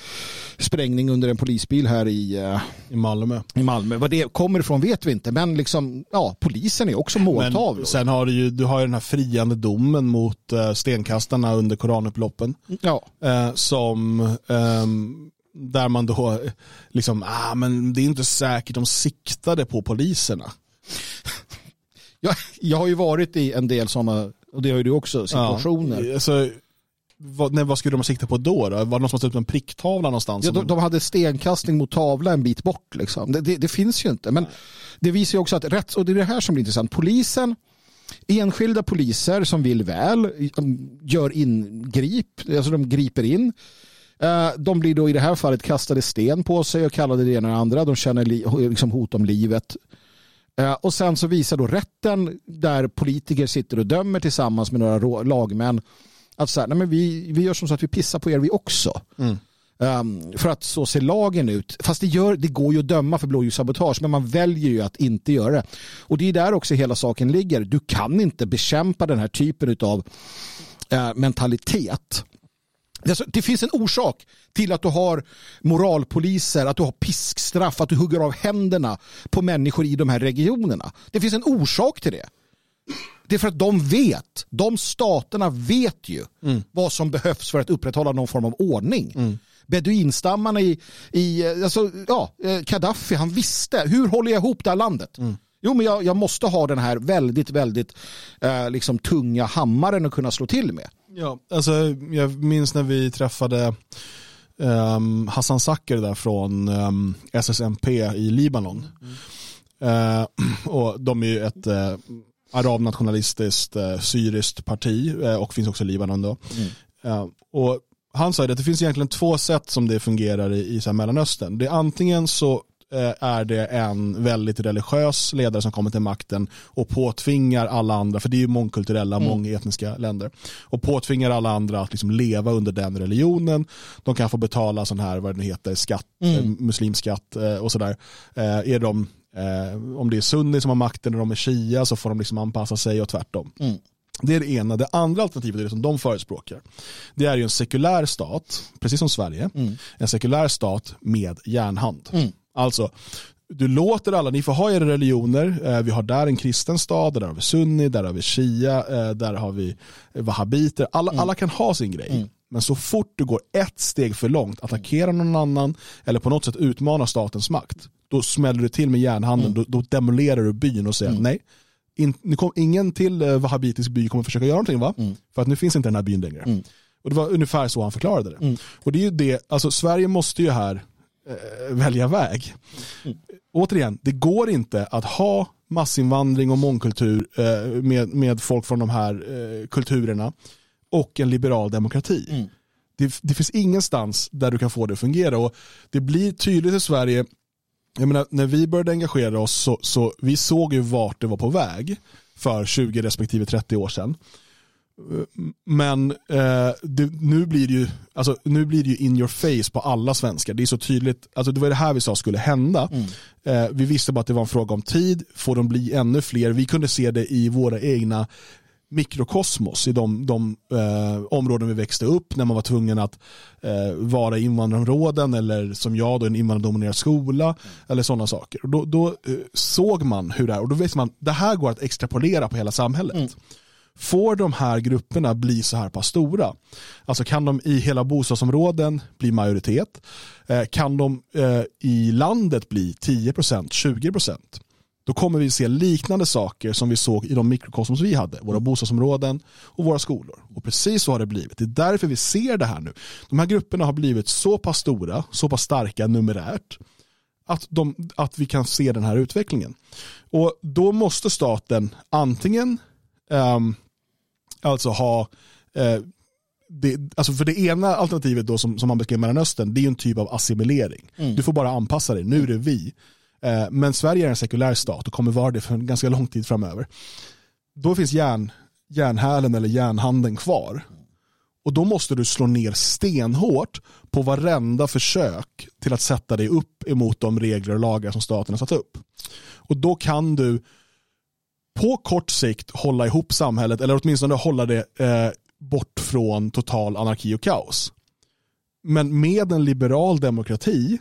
sprängning under en polisbil här i, uh, I Malmö. i Malmö. Vad det kommer ifrån vet vi inte, men liksom, ja, polisen är också måltavlor. Sen har du ju, du har ju den här friande domen mot uh, stenkastarna under koranupploppen. Ja. Eh, som ehm, där man då eh, liksom, ah, men det är inte säkert de siktade på poliserna. Jag, jag har ju varit i en del sådana, och det har ju du också, situationer. Ja, alltså, vad, nej, vad skulle de sikta på då, då? Var det någon som stått upp en pricktavla någonstans? Ja, de, de hade stenkastning mot tavla en bit bort. Liksom. Det, det, det finns ju inte. Men det visar ju också att rätts, och det är det här som blir intressant. Polisen, enskilda poliser som vill väl, gör ingrip, alltså de griper in. Eh, De blir då i det här fallet kastade sten på sig och kallade det ena och det andra. De känner li, liksom hot om livet. Eh, Och sen så visar då rätten där politiker sitter och dömer tillsammans med några lagmän att så här, nej men vi, vi gör som så att vi pissar på er vi också. Um, för att så ser lagen ut. Fast det, gör, det går ju att döma för blåljussabotage men man väljer ju att inte göra det. Och det är där också hela saken ligger. Du kan inte bekämpa den här typen av uh, mentalitet. Det, finns en orsak till att du har moralpoliser, att du har piskstraff, att du hugger av händerna på människor i de här regionerna. Det finns en orsak till det. Det är för att de vet, de staterna vet ju vad som behövs för att upprätthålla någon form av ordning. Beduinstammarna i, i alltså, ja, eh, Gaddafi, han visste, hur håller jag ihop det här landet? Jo, men jag, jag måste ha den här väldigt, väldigt eh, liksom, tunga hammaren att kunna slå till med. Ja, alltså, jag minns när vi träffade ehm, Hassan Sacker där från um, SSMP i Libanon. Eh, och de är ju ett uh, arabnationalistiskt uh, syriskt parti eh, och finns också i Libanon. Då. Eh, och han sa att det finns egentligen två sätt som det fungerar i, i så Mellanöstern. Det är antingen så är det en väldigt religiös ledare som kommer till makten och påtvingar alla andra, för det är ju mångkulturella, mångetniska länder, och påtvingar alla andra att liksom leva under den religionen. De kan få betala sån här, vad det nu heter, skatt, eh, muslimskatt eh, och sådär. Eh, är de, eh, om det är sunni som har makten och de är shia så får de liksom anpassa sig och tvärtom. Det är det ena. Det andra alternativet är det som de förespråkar. Det är ju en sekulär stat, precis som Sverige, en sekulär stat med järnhand. Alltså, du låter alla, ni får ha era religioner, eh, vi har där en kristen stad, där har vi sunni, där har vi shia, eh, där har vi wahhabiter, alla, alla kan ha sin grej. Men så fort du går ett steg för långt, attackerar någon annan eller på något sätt utmanar statens makt, då smäller du till med järnhanden, då, då demolerar du byn och säger nej, in, nu kom, ingen till eh, wahhabitisk by kommer försöka göra någonting va? För att nu finns inte den här byn längre. Och det var ungefär så han förklarade det. Och det är ju det, alltså Sverige måste ju här välja väg. Återigen, det går inte att ha massinvandring och mångkultur eh, med, med folk från de här eh, kulturerna och en liberal demokrati. Det, det finns ingenstans där du kan få det att fungera och det blir tydligt i Sverige jag menar, när vi började engagera oss så, så vi såg ju vart det var på väg för 20 respektive 30 år sedan. Men eh, det, nu, blir det ju, alltså, nu blir det ju in your face på alla svenskar. Det är så tydligt, alltså, det var det här vi sa skulle hända. Eh, vi visste bara att det var en fråga om tid, får de bli ännu fler? Vi kunde se det i våra egna mikrokosmos i de, de eh, områden vi växte upp när man var tvungen att eh, vara i invandrarområden eller som jag då en invandrardominerad skola eller sådana saker. Och då då eh, såg man hur det är och då vet man det här går att extrapolera på hela samhället. Får de här grupperna bli så här pass stora? Alltså kan de i hela bostadsområden bli majoritet? Eh, kan de eh, i landet bli 10%, 20%? Då kommer vi se liknande saker som vi såg i de mikrokosmos vi hade, våra bostadsområden och våra skolor. Och precis så har det blivit. Det är därför vi ser det här nu. De här grupperna har blivit så pass stora, så pass starka numerärt att, de, att vi kan se den här utvecklingen. Och då måste staten antingen um, alltså ha uh, det, alltså för det ena alternativet då som, som man beskrev Mellanöstern, det är en typ av assimilering. Mm. Du får bara anpassa dig, nu är det vi. Uh, men Sverige är en sekulär stat och kommer vara det för en ganska lång tid framöver. Då finns järn, järnhälen eller järnhanden kvar. Och då måste du slå ner stenhårt på varenda försök till att sätta dig upp emot de regler och lagar som staten har satt upp. Och då kan du på kort sikt hålla ihop samhället eller åtminstone hålla det eh, bort från total anarki och kaos. Men med en liberal demokrati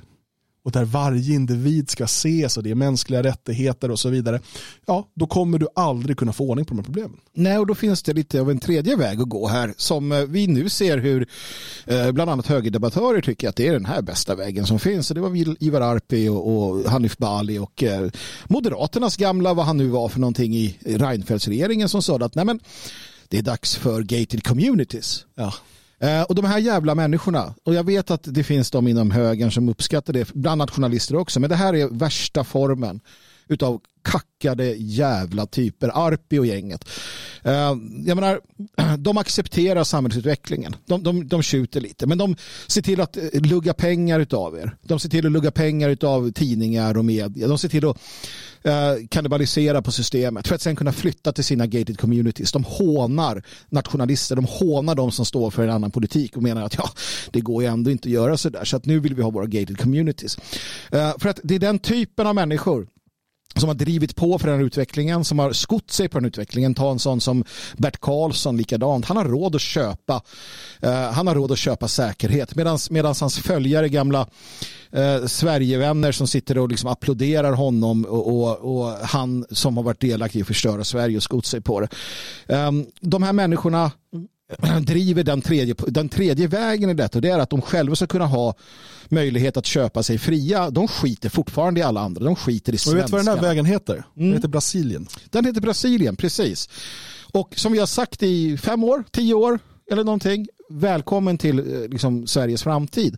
och där varje individ ska ses och det är mänskliga rättigheter och så vidare, ja, då kommer du aldrig kunna få ordning på de här problemen. Nej, och då finns det lite av en tredje väg att gå här som eh, vi nu ser hur eh, bland annat högerdebattörer tycker att det är den här bästa vägen som finns. Och det var Ivar Arpi och, Hanif Bali och eh, Moderaternas gamla, vad han nu var för någonting i Reinfeldtsregeringen som sa att nej men det är dags för gated communities. Ja. Eh, och de här jävla människorna, och jag vet att det finns de inom högern som uppskattar det, bland annat journalister också, men det här är värsta formen utav kackade jävla typer, Arpi och gänget. Eh, jag menar, de accepterar samhällsutvecklingen. De, de, de tjuter lite, men de ser till att eh, lugga pengar utav er. De ser till att lugga pengar utav tidningar och media. De ser till att eh, kannibalisera på systemet för att sen kunna flytta till sina gated communities. De hånar nationalister, de hånar de som står för en annan politik och menar att ja, det går ju ändå inte att göra sådär. Så att nu vill vi ha våra gated communities. För att det är den typen av människor som har drivit på för den här utvecklingen, som har skott sig på den utvecklingen. Ta en sån som Bert Karlsson likadant. Han har råd att köpa, uh, han har råd att köpa säkerhet medan hans följare, gamla uh, Sverigevänner som sitter och liksom applåderar honom och, och, och, han som har varit delaktig i att förstöra Sverige och skott sig på det. Um, de här människorna driver den tredje, den tredje vägen i detta och det är att de själva ska kunna ha möjlighet att köpa sig fria. De skiter fortfarande i alla andra. De skiter i svenskarna. vet du vad den här vägen heter? Den mm. heter Brasilien. Den heter Brasilien, precis. Och som vi har sagt i fem år, tio år eller någonting, välkommen till eh, liksom, Sveriges framtid.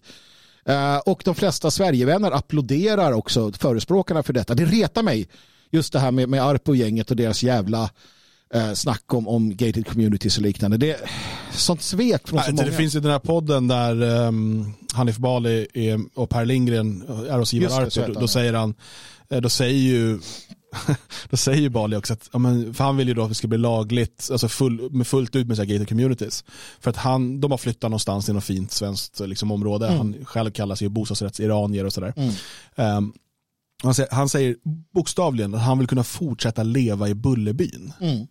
Uh, och de flesta Sverigevänner applåderar också förespråkarna för detta. Det retar mig just det här med, med Arpo-gänget och deras jävla eh, snack om, om gated communities och liknande. Det är sånt svek från så många. Det finns ju den här podden där um, Hanif Bali är, och Per Lindgren är hos Ivar Arpi. Då, då säger han, eh, då säger ju då säger ju Bali också att, ja, men, för han vill ju då att det ska bli lagligt, alltså full, med fullt ut med så här gated communities. För att han, de har flyttat någonstans i något fint svenskt liksom, område. Mm. Han själv kallar sig bostadsrättsiranier och sådär. Mm. Um, han, säger, han säger bokstavligen att han vill kunna fortsätta leva i Bullerbyn. Mm.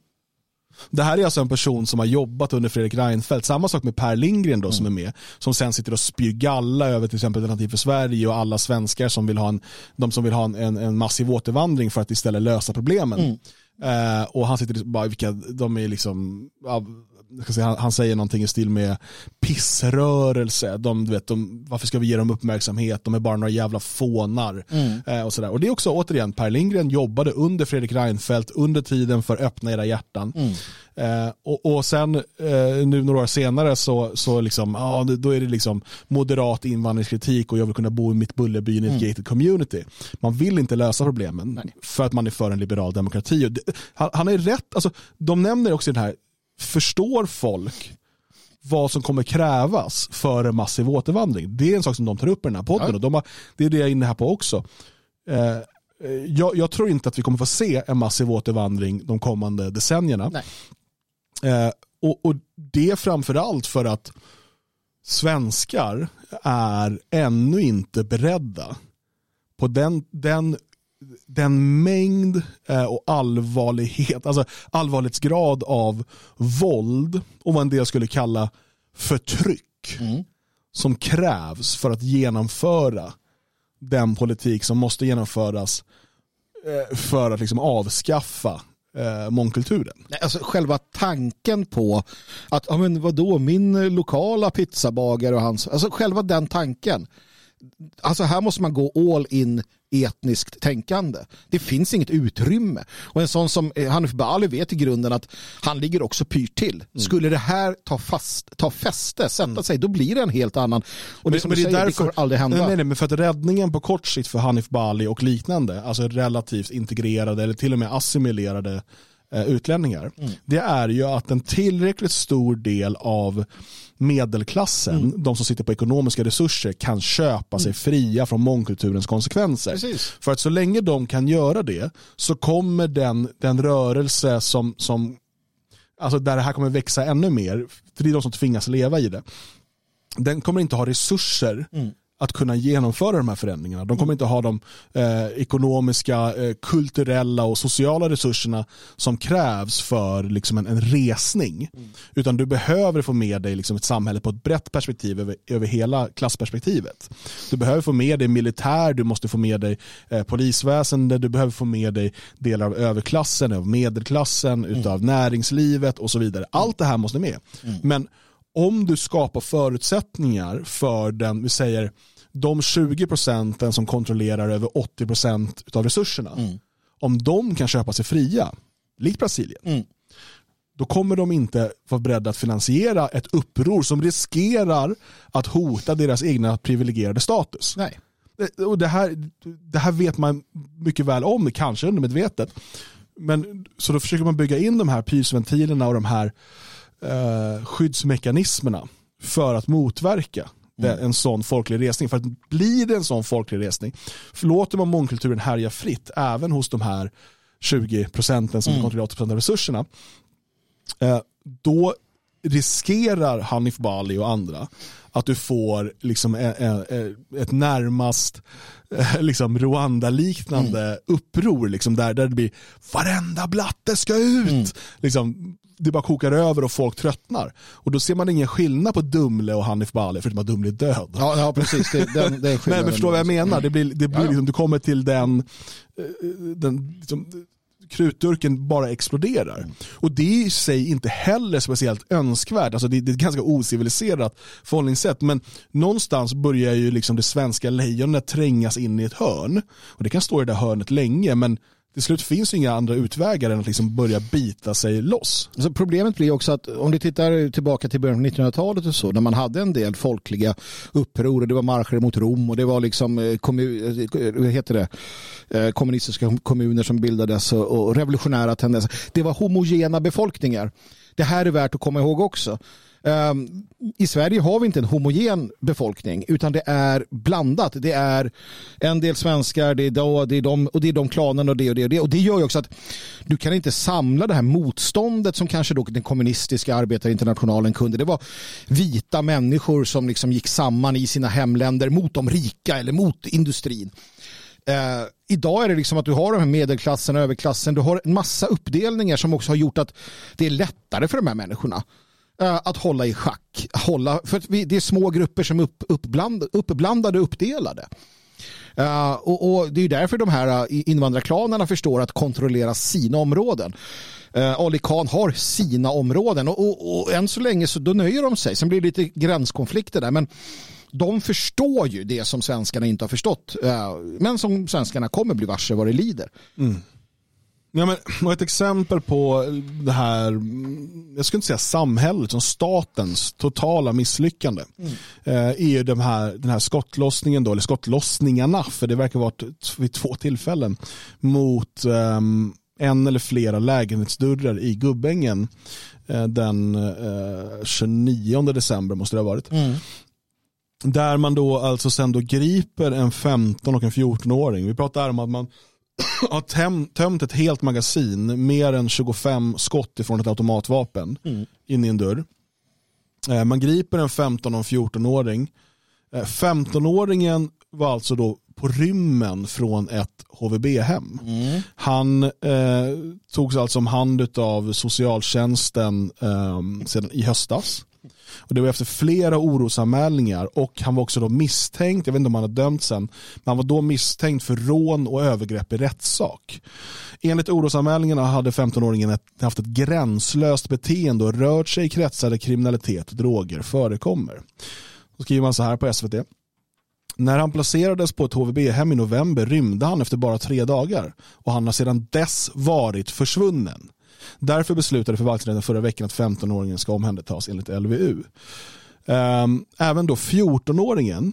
Det här är alltså en person som har jobbat under Fredrik Reinfeldt. Samma sak med Per Lindgren då mm. som är med. Som sen sitter och spyr galla över till exempel Alternativ för Sverige och alla svenskar som vill ha en, de som vill ha en, en massiv återvandring för att istället lösa problemen. Mm. Uh, och han sitter bara, vilka, de är liksom, säga, han, han, säger någonting i stil med pissrörelse, de, du vet, de, varför ska vi ge dem uppmärksamhet, de är bara några jävla fånar. Mm. Eh, och, sådär. och det är också återigen, Per Lindgren jobbade under Fredrik Reinfeldt under tiden för öppna era hjärtan. Mm. Eh, och, och sen eh, nu några år senare så, så liksom, ah, då är det liksom moderat invandringskritik och jag vill kunna bo i mitt Bullerbyn i ett mm. gated community. Man vill inte lösa problemen Nej. för att man är för en liberal demokrati. Han, han är rätt, alltså, de nämner också den här förstår folk vad som kommer krävas för en massiv återvandring. Det är en sak som de tar upp i den här podden ja. och de har, det är det jag är inne här på också. Eh, jag, jag, tror inte att vi kommer få se en massiv återvandring de kommande decennierna. Eh, och, och det är framförallt för att svenskar är ännu inte beredda på den, den den mängd eh, och allvarlighet, alltså allvarlighetsgrad av våld och vad en del skulle kalla förtryck mm. som krävs för att genomföra den politik som måste genomföras eh, för att liksom avskaffa eh, mångkulturen. Alltså själva tanken på att, ja men vadå, min lokala pizzabagare och hans, alltså själva den tanken. Alltså här måste man gå all in etniskt tänkande. Det finns inget utrymme. Och en sån som eh, Hanif Bali vet i grunden att han ligger också pyrt till. Skulle det här ta, fast, ta fäste, sätta sig, då blir det en helt annan. Och det som du säger, det kommer aldrig hända. Nej, nej, nej, men för att räddningen på kort sikt för Hanif Bali och liknande, alltså relativt integrerade eller till och med assimilerade eh, utlänningar, det är ju att en tillräckligt stor del av medelklassen, de som sitter på ekonomiska resurser, kan köpa sig fria från mångkulturens konsekvenser. Precis. För att så länge de kan göra det så kommer den, den rörelse som, som alltså där det här kommer växa ännu mer, för det är de som tvingas leva i det, den kommer inte ha resurser att kunna genomföra de här förändringarna. De kommer inte ha de eh, ekonomiska, eh, kulturella och sociala resurserna som krävs för liksom en, en resning. Utan du behöver få med dig liksom ett samhälle på ett brett perspektiv över, över hela klassperspektivet. Du behöver få med dig militär, du måste få med dig eh, polisväsende, du behöver få med dig delar av överklassen, av medelklassen, utav näringslivet och så vidare. Allt det här måste med. Men om du skapar förutsättningar för den, vi säger de 20 procenten som kontrollerar över 80 procent av resurserna, om de kan köpa sig fria, likt Brasilien, Mm. då kommer de inte vara beredda att finansiera ett uppror som riskerar att hota deras egna privilegierade status. Nej. Det- Och det, här, det här vet man mycket väl om, kanske undermedvetet. Men, så då försöker man bygga in de här pysventilerna och de här eh, skyddsmekanismerna för att motverka det, en sån folklig resning. För att blir det en sån folklig resning, låter man mångkulturen härja fritt även hos de här 20 procenten som kontrollerar 80 procent av resurserna, eh, då riskerar Hanif Bali och andra att du får liksom e- e- e- ett närmast eh, liksom Rwanda-liknande uppror liksom där, där det blir varenda blatte ska ut. Liksom, det bara kokar över och folk tröttnar. Och då ser man ingen skillnad på Dumle och Hanif Bali förutom att Dumle är död. Ja, ja precis. Det, den, den Men, men förstår vad jag menar? Det blir, det blir Ja, ja. liksom, du kommer till den, eh, den liksom, krutdurken bara exploderar. Och det är i sig inte heller speciellt önskvärt. Alltså det, det är ett ganska ociviliserat förhållningssätt. Men någonstans börjar ju liksom det svenska lejonet trängas in i ett hörn. Och det kan stå i det där hörnet länge men till slut finns ju inga andra utvägar än att liksom börja bita sig loss. Så problemet blir också att om du tittar tillbaka till början av 1900-talet och så, när man hade en del folkliga uppror och det var marscher mot Rom och det var liksom eh, kommun, eh, heter det? Eh, kommunistiska kommuner som bildades och revolutionära tendenser. Det var homogena befolkningar. Det här är värt att komma ihåg också. Ehm, I Sverige har vi inte en homogen befolkning utan det är blandat. Det är en del svenskar, det är, då, det är de, och det är de klanerna och det och det och det. Och det gör ju också att du kan inte samla det här motståndet som kanske då den kommunistiska arbetarinternationalen kunde. Det var vita människor som liksom gick samman i sina hemländer mot de rika eller mot industrin. Eh, idag är det liksom att du har de här medelklassen och överklassen. Du har en massa uppdelningar som också har gjort att det är lättare för de här människorna Eh, att hålla i schack. Hålla, för vi, det är små grupper som är upp, uppbland, uppblandade och uppdelade. Uh, och, och Det är därför de här eh, invandrarklanerna förstår att kontrollera sina områden. Uh, Ali Khan har sina områden och, och, och än så länge så då nöjer de sig. Sen blir det lite gränskonflikter där. Men de förstår ju det som svenskarna inte har förstått. Uh, men som svenskarna kommer bli varse vad det lider. Mm. Ja, men, och ett exempel på det här, jag skulle inte säga samhället, som statens totala misslyckande eh, är ju de här, den här skottlossningen, då, eller skottlossningarna, för det verkar vara vid två tillfällen, mot ehm, en eller flera lägenhetsdörrar i Gubbängen eh, den eh, 29 december måste det ha varit. Där man då alltså sen då griper en 15 och en 14-åring. Vi pratar om att man har töm, tömt ett helt magasin, mer än 25 skott ifrån ett automatvapen in i en dörr. Eh, Man griper en 15 och en 14-åring. Eh, 15-åringen var alltså då på rymmen från ett HVB-hem. Han eh, togs alltså om hand av socialtjänsten eh, sedan i höstas. Och det var efter flera orosanmälningar och han var också då misstänkt, jag vet inte om han har dömts sen, men han var då misstänkt för rån och övergrepp i rättssak. Enligt orosanmälningarna hade 15-åringen haft ett gränslöst beteende och rört sig i kretsar där kriminalitet och droger förekommer. Då skriver man så här på SVT. När han placerades på ett HVB-hem i november rymde han efter bara tre dagar och han har sedan dess varit försvunnen. Därför beslutade förvaltningsrätten förra veckan att 15-åringen ska omhändertas enligt LVU. Ehm, även då 14-åringen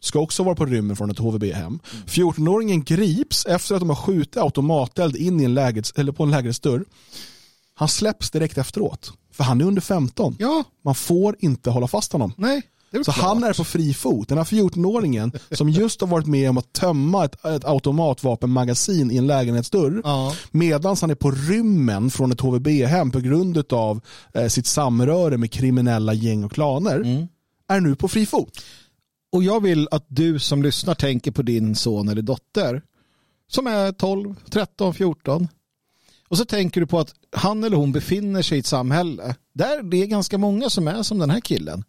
ska också vara på rymmen från ett HVB-hem. 14-åringen grips efter att de har skjutit automateld in i en lägenhets, eller på en lägenhetsdörr. Han släpps direkt efteråt. För han är under 15. Ja, Man får inte hålla fast honom. nej. Så klart. han är på fri fot. Den här 14-åringen som just har varit med om att tömma ett, ett automatvapenmagasin i en lägenhetsdörr Ja. medan han är på rymmen från ett HVB-hem på grund av eh, sitt samröre med kriminella gäng och klaner Mm. är nu på fri fot. Och jag vill att du som lyssnar tänker på din son eller dotter som är 12, 13, 14. Och så tänker du på att han eller hon befinner sig i ett samhälle där det är ganska många som är som den här killen.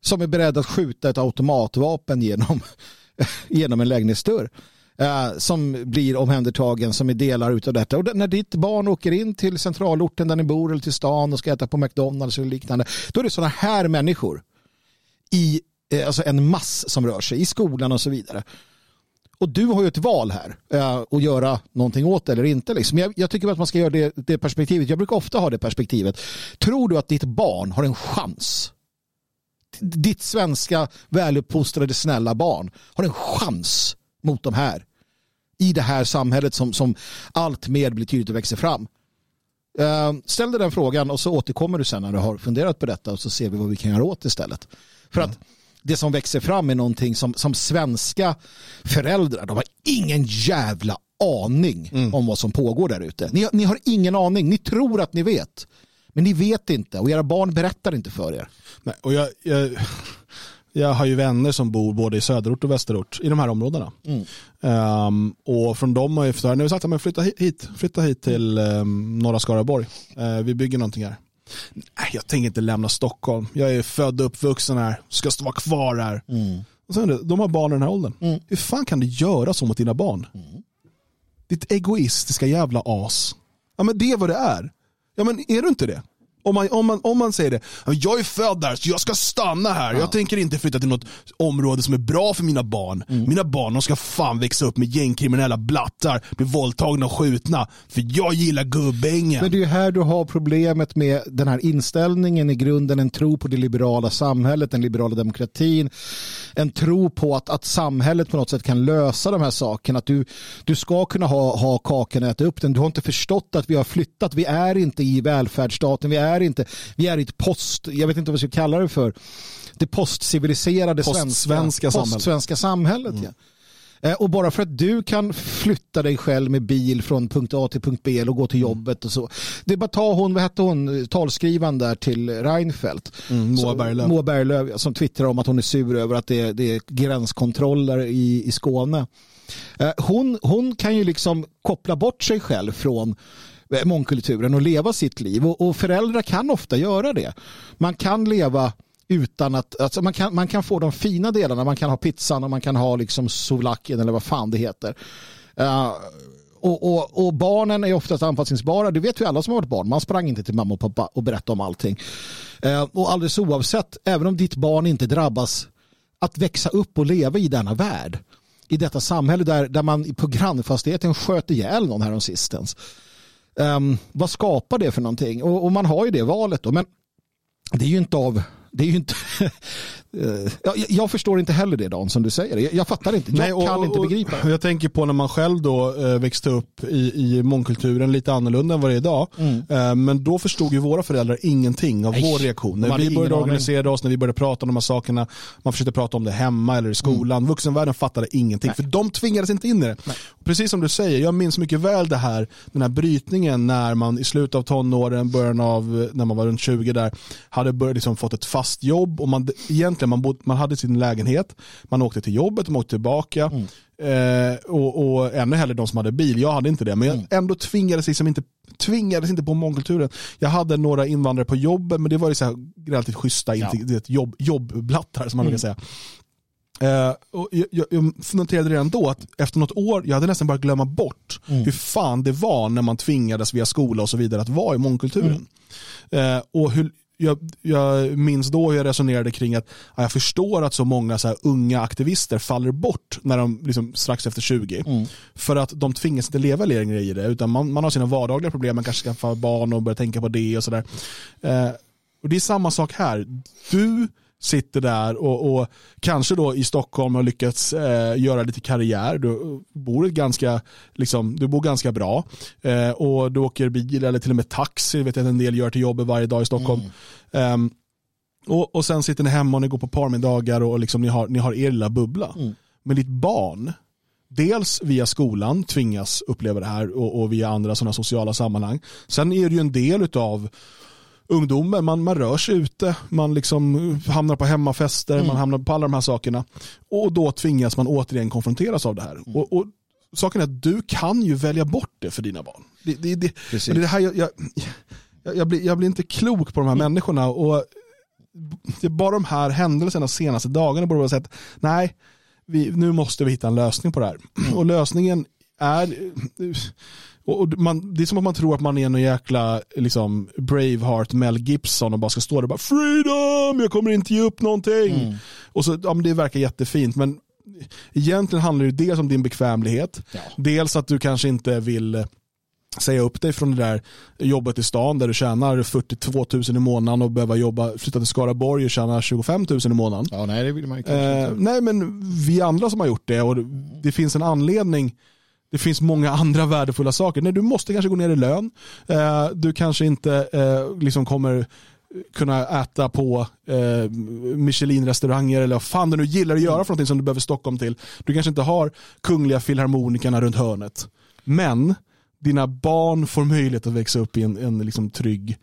Som är beredd att skjuta ett automatvapen genom, genom en lägenhetsdörr. Eh, som blir omhändertagen som är delar utav detta. Och när ditt barn åker in till centralorten där ni bor eller till stan och ska äta på McDonalds eller liknande. Då är det sådana här människor i eh, alltså en mass som rör sig i skolan och så vidare. Och du har ju ett val här eh, att göra någonting åt det eller inte. Liksom. Jag, jag tycker att man ska göra det, det perspektivet. Jag brukar ofta ha det perspektivet. Tror du att ditt barn har en chans? Ditt svenska väluppfostrade snälla barn har en chans mot de här i det här samhället som, som allt mer blir tydligt och växer fram. Eh, ställ dig den frågan och så återkommer du sen när du har funderat på detta och så ser vi vad vi kan göra åt istället. För att det som växer fram är någonting som, som svenska föräldrar, de har ingen jävla aning om vad som pågår där ute. Ni, ni har ingen aning, ni tror att ni vet. Men ni vet inte och era barn berättar inte för er. Nej, och jag, jag, jag har ju vänner som bor både i söderort och västerort i de här områdena. Ehm, och från dem har jag när vi sagt att flytta hit, flytta hit till um, norra Skaraborg. Eh, vi bygger någonting här. Nej, jag tänker inte lämna Stockholm. Jag är född och uppvuxen här, ska stå vara kvar här. Och sen, de har barn i den här åldern. Hur fan kan du göra så mot dina barn? Ditt egoistiska jävla as. Ja men det är vad det är. Ja men är du inte det? Om man, om man, om man säger det, "Ja, jag är född där så jag ska stanna här. Jag tänker inte flytta till något område som är bra för mina barn. Mina barn de ska fan växa upp med gängkriminella blattar, bli våldtagna och skjutna. För jag gillar gubbängen. Men det är ju här du har problemet med den här inställningen i grunden, en tro på det liberala samhället, den liberala demokratin, en tro på att, att samhället på något sätt kan lösa de här sakerna, att du, du ska kunna ha, ha kakan och äta upp den. Du har inte förstått att vi har flyttat, vi är inte i välfärdsstaten, vi är inte, vi är i ett post, jag vet inte vad vi ska kalla det för, det postciviliserade Postsvenska svenska, samhället. postsvenska samhället. Ja. Eh, Och bara för att du kan flytta dig själv med bil från punkt A till punkt B och gå till jobbet och så. Det är bara att ta hon, vad hette hon, talskrivaren där till Reinfeldt. Mm, Moa Berglöf. Moa Berglöf som twittrar om att hon är sur över att det är, det är gränskontroller i, i Skåne. Eh, Hon, hon kan ju liksom koppla bort sig själv från eh, mångkulturen och leva sitt liv och, och föräldrar kan ofta göra det. Man kan leva utan att, alltså man, kan, man kan få de fina delarna, man kan ha pizzan och man kan ha liksom souvlaken eller vad fan det heter. Uh, och, och, och barnen är oftast anpassningsbara, det vet vi alla som har varit barn. Man sprang inte till mamma och pappa och berättade om allting. Eh, och alldeles oavsett, även om ditt barn inte drabbas, att växa upp och leva i denna värld. I detta samhälle där, där man på grannfastigheten sköt ihjäl någon här sistens. Um, vad skapar det för någonting? Och, och man har ju det valet då, men det är ju inte av det är ju inte... Eh, jag, jag förstår inte heller det Dan som du säger. Jag, jag fattar inte. Jag Nej, och- kan inte begripa. och Jag tänker på när man själv då eh, växte upp i, i mångkulturen lite annorlunda än vad det är idag. Eh, men då förstod ju våra föräldrar ingenting av Mm. Nej, vår reaktion. När vi började aning. organisera oss, när vi började prata om de här sakerna, man försökte prata om det hemma eller i skolan. Mm. Vuxenvärlden fattade ingenting, för de tvingades inte in i det. Precis som du säger, jag minns mycket väl det här, den här brytningen när man i slutet av tonåren, början av när man var runt 20 där, hade börjat liksom fått ett fast jobb och man egentligen man, bod, man hade sin lägenhet, man åkte till jobbet, man åkte tillbaka. Mm. Eh, och, och ännu hellre de som hade bil. Jag hade inte det, men jag Mm. ändå tvingades, liksom inte, tvingades inte på mångkulturen. Jag hade några invandrare på jobbet, men det var ju så här relativt schyssta Ja. jobb, jobbblattar som man Mm. brukar säga. Eh, och jag, jag, jag noterade redan då att efter något år, jag hade nästan börjat glömma bort Mm. hur fan det var när man tvingades via skola och så vidare att vara i mångkulturen. Mm. Eh, och hur, jag, jag minns då hur jag resonerade kring att ja, jag förstår att så många så unga aktivister faller bort när de liksom, strax efter 20. Mm. För att de tvingas inte leva längre i det utan man, man har sina vardagliga problem, man kanske skaffa barn och börja tänka på det och sådär. Eh, och det är samma sak här. Du sitter där och, och kanske då i Stockholm har lyckats eh, göra lite karriär. Du bor, ganska, liksom, du bor ganska bra eh, och du åker bil eller till och med taxi, vet jag att en del gör till jobbet varje dag i Stockholm. Ehm, och, och sen sitter ni hemma och ni går på parmiddagar och liksom ni, har, ni har er lilla bubbla. Mm. Men ditt barn, dels via skolan tvingas uppleva det här och, och via andra sådana sociala sammanhang. Sen är det ju en del av ungdomen, man, man rör sig ute, man liksom hamnar på hemmafester, Mm. man hamnar på alla de här sakerna. Och då tvingas man återigen konfronteras av det här. Mm. Och, och Saken är att du kan ju välja bort det för dina barn. Det, det, det, men det här, jag, jag, jag, jag, blir, jag blir inte klok på de här Mm. människorna. Och det är bara de här händelserna de senaste dagarna borde ha sett, nej, vi, nu måste vi hitta en lösning på det här. Mm. Och lösningen är, och man, det är som att man tror att man är en jäkla liksom, Braveheart Mel Gibson och bara ska stå där och bara freedom, jag kommer inte ge upp någonting. Mm. Och så, ja, men det verkar jättefint men egentligen handlar det dels om din bekvämlighet, Ja. dels att du kanske inte vill eh, säga upp dig från det där jobbet i stan där du tjänar 42 000 i månaden och behöver jobba, flytta till Skaraborg och tjäna 25 000 i månaden. Ja, nej, det vill man ju Eh, inte. nej men vi andra som har gjort det och det finns en anledning det finns många andra värdefulla saker. Nej, du måste kanske gå ner i lön. Eh, du kanske inte eh, liksom kommer kunna äta på eh, Michelin-restauranger eller vad fan du nu gillar att göra för någonting som du behöver Stockholm till. Du kanske inte har Kungliga Filharmonikerna runt hörnet. Men dina barn får möjlighet att växa upp i en, en liksom trygg,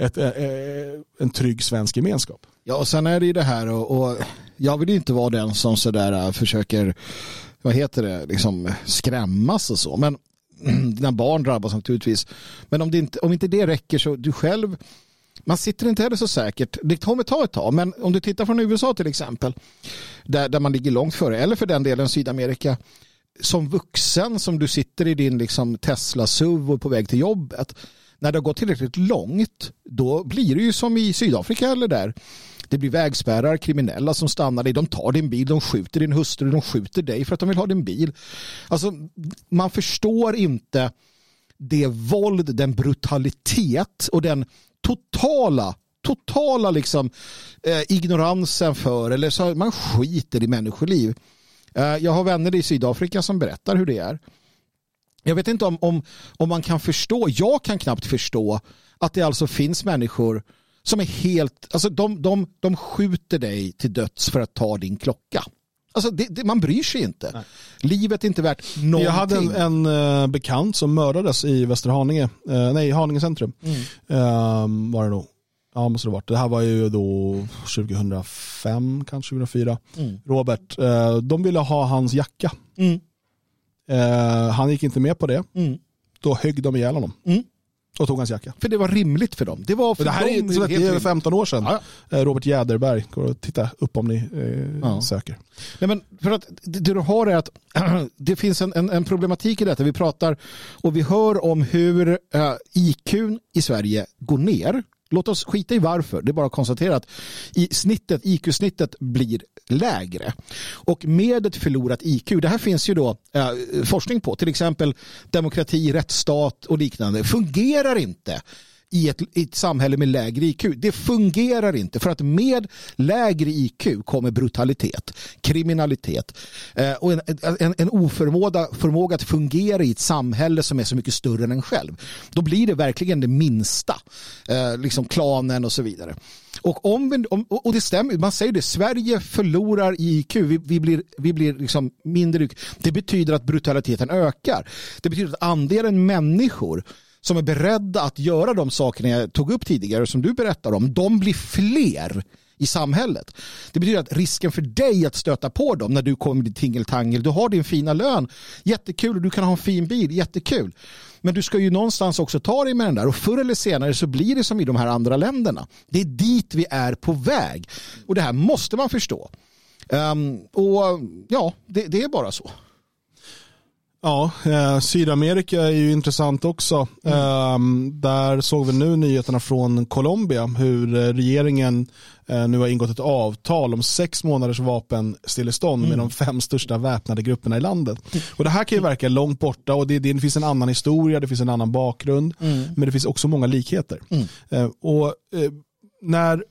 ett, eh, eh en trygg svensk gemenskap. Ja, och sen är det ju det här och, och jag vill ju inte vara den som sådär eh, försöker, vad heter det, liksom skrämmas och så. Men dina barn drabbas naturligtvis. Men om, det inte, om inte det räcker så du själv, man sitter inte heller så säkert. Det kommer ta ett tag, men om du tittar från USA till exempel, där, där man ligger långt före, eller för den delen Sydamerika, som vuxen som du sitter i din liksom Tesla SUV och är på väg till jobbet, när det har gått tillräckligt långt, då blir det ju som i Sydafrika eller där. Det blir vägspärrar, kriminella som stannar dig, de tar din bil, de skjuter din hustru, de skjuter dig för att de vill ha din bil. Alltså, man förstår inte det våld, den brutalitet och den totala totala liksom, eh, ignoransen för, eller så man skiter i människoliv. Eh, jag har vänner i Sydafrika som berättar hur det är. Jag vet inte om, om, om man kan förstå, jag kan knappt förstå att det alltså finns människor som är helt, alltså de, de, de skjuter dig till döds för att ta din klocka. Alltså det, det, man bryr sig inte. Nej. Livet är inte värt någonting. Jag hade en, en eh, bekant som mördades i Västerhaninge, uh, nej Haninge centrum. Mm. Ehm, var det nog. Ja, måste det varit. Det här var ju då 2005, kanske 2004. Mm. Robert, eh, de ville ha hans jacka. Mm. Eh, han gick inte med på det. Mm. Då högg de ihjäl honom. Mm. Och tog hans jacka. För det var rimligt för dem. Det var för Det här dem är, så att det är rimligt. 15 år sedan. Ja, Eh, Robert Jäderberg, går och titta upp om ni eh, Ja. söker. Nej, men för att det det du har är att det finns en, en, en problematik i detta. Vi pratar och vi hör om hur uh, IQ i Sverige går ner. Låt oss skita i varför. Det är bara att konstatera att i snittet, IQ-snittet blir lägre. Och med ett förlorat IQ, det här finns ju då eh, forskning på, till exempel demokrati, rättsstat och liknande, fungerar inte i ett, i ett samhälle med lägre IQ. Det fungerar inte för att med lägre IQ kommer brutalitet, kriminalitet eh, och en, en, en oförmåga förmåga att fungera i ett samhälle som är så mycket större än en själv. Då blir det verkligen det minsta, eh, liksom klanen och så vidare. Och, om, om, och det stämmer, man säger det, Sverige förlorar i IQ, vi, vi blir, vi blir liksom mindre IQ. Det betyder att brutaliteten ökar. Det betyder att andelen människor som är beredda att göra de sakerna jag tog upp tidigare som du berättar om, de blir fler i samhället. Det betyder att risken för dig att stöta på dem när du kommer med tingeltangel, du har din fina lön, jättekul och du kan ha en fin bil, jättekul. Men du ska ju någonstans också ta dig med den där och förr eller senare så blir det som i de här andra länderna. Det är dit vi är på väg och det här måste man förstå. Um, och ja, det, det är bara så. Ja, eh, Sydamerika är ju intressant också. Mm. Eh, där såg vi nu nyheterna från Colombia hur eh, regeringen eh, nu har ingått ett avtal om sex månaders vapenstillestånd mm. med de fem största väpnade grupperna i landet. Och Det här kan ju verka långt borta och det, det finns en annan historia, det finns en annan bakgrund, mm. men det finns också många likheter. Mm. Eh, och eh, när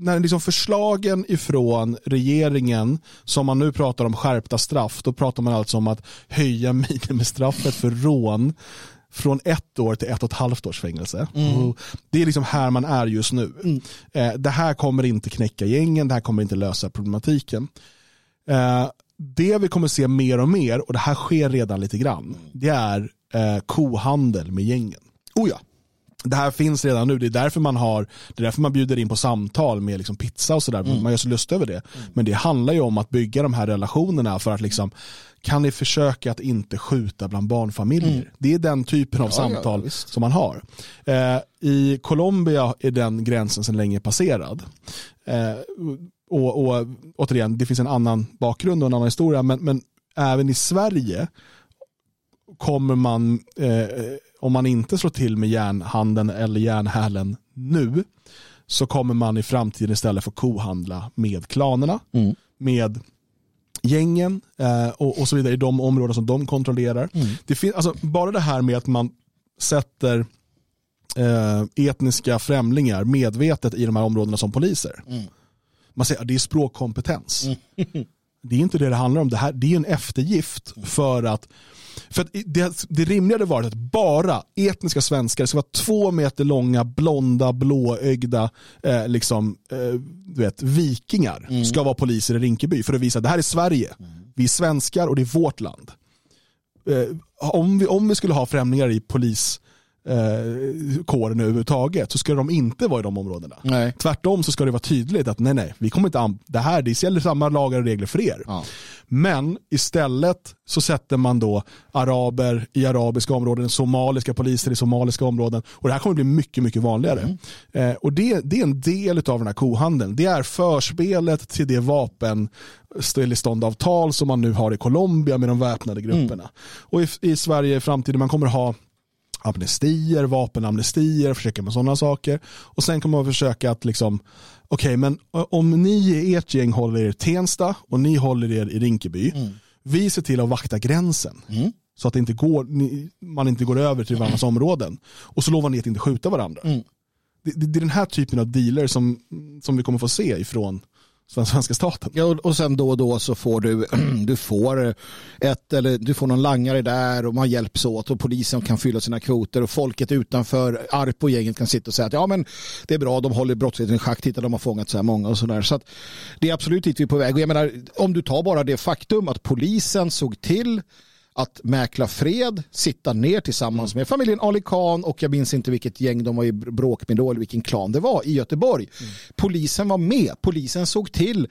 när liksom förslagen ifrån regeringen som man nu pratar om skärpta straff, då pratar man alltså om att höja minimistraffet för rån från ett år till ett och ett halvt års fängelse. Mm. Det är liksom här man är just nu. Mm. Eh, det här kommer inte knäcka gängen, det här kommer inte lösa problematiken. Eh, det vi kommer se mer och mer, och det här sker redan lite grann, det är eh, kohandel med gängen. Oh ja det här finns redan nu, det är därför man har det är därför man bjuder in på samtal med liksom pizza och sådär, mm. man gör sig lust över det. Mm. Men det handlar ju om att bygga de här relationerna för att liksom kan ni försöka att inte skjuta bland barnfamiljer? Mm. Det är den typen av ja, samtal ja, som man har. Eh, I Colombia är den gränsen sedan länge passerad. Eh, och, och återigen, det finns en annan bakgrund och en annan historia, men, men även i Sverige kommer man eh, om man inte slår till med järnhanden eller järnhälen nu så kommer man i framtiden istället få kohandla med klanerna, mm. med gängen eh, och, och, så vidare i de områden som de kontrollerar. Mm. Det fin- alltså, bara det här med att man sätter eh, etniska främlingar medvetet i de här områdena som poliser. Mm. Man säger att det är språkkompetens. Mm. det är inte det det handlar om. Det, här, det är en eftergift för att för det, det rimliga hade varit att bara etniska svenskar ska vara två meter långa, blonda, blåögda eh, liksom, eh, du vet, vikingar mm. ska vara poliser i Rinkeby för att visa att det här är Sverige. Mm. Vi är svenskar och det är vårt land. Eh, om, vi, om vi skulle ha främlingar i polis eh, kåren överhuvudtaget så ska de inte vara i de områdena. Nej. Tvärtom så ska det vara tydligt att nej, nej, vi kommer inte det här, det gäller samma lagar och regler för er. Ja. Men istället så sätter man då araber i arabiska områden, somaliska poliser i somaliska områden och det här kommer bli mycket, mycket vanligare. Mm. Eh, och det, det är en del av den här kohandeln. Det är förspelet till det vapen stilleståndavtal som man nu har i Colombia med de väpnade grupperna. Mm. Och i, i Sverige i framtiden man kommer ha amnestier, vapenamnestier, försöka med sådana saker. Och sen kommer man försöka att liksom, okej okay, men om ni i ert gäng håller er i Tensta och ni håller er i Rinkeby, mm. vi ser till att vakta gränsen. Mm. Så att inte går, man inte går över till varandras områden. Och så lovar ni att inte skjuta varandra. Mm. Det, det, det, är den här typen av dealer som, som vi kommer få se ifrån svenska staten. Ja, och sen då och då så får du, du får ett eller du får någon langare där och man hjälps åt och polisen kan fylla sina kvoter och folket utanför Arpo-gänget kan sitta och säga att ja men det är bra, de håller brottsligheten i schack, titta de har fångat så här många och sådär. Så att det är absolut dit vi är på väg. Och jag menar, om du tar bara det faktum att polisen såg till att mäkla fred, sitta ner tillsammans med familjen Ali Khan och jag minns inte vilket gäng de var i bråk med då eller vilken klan det var i Göteborg. Mm. Polisen var med, polisen såg till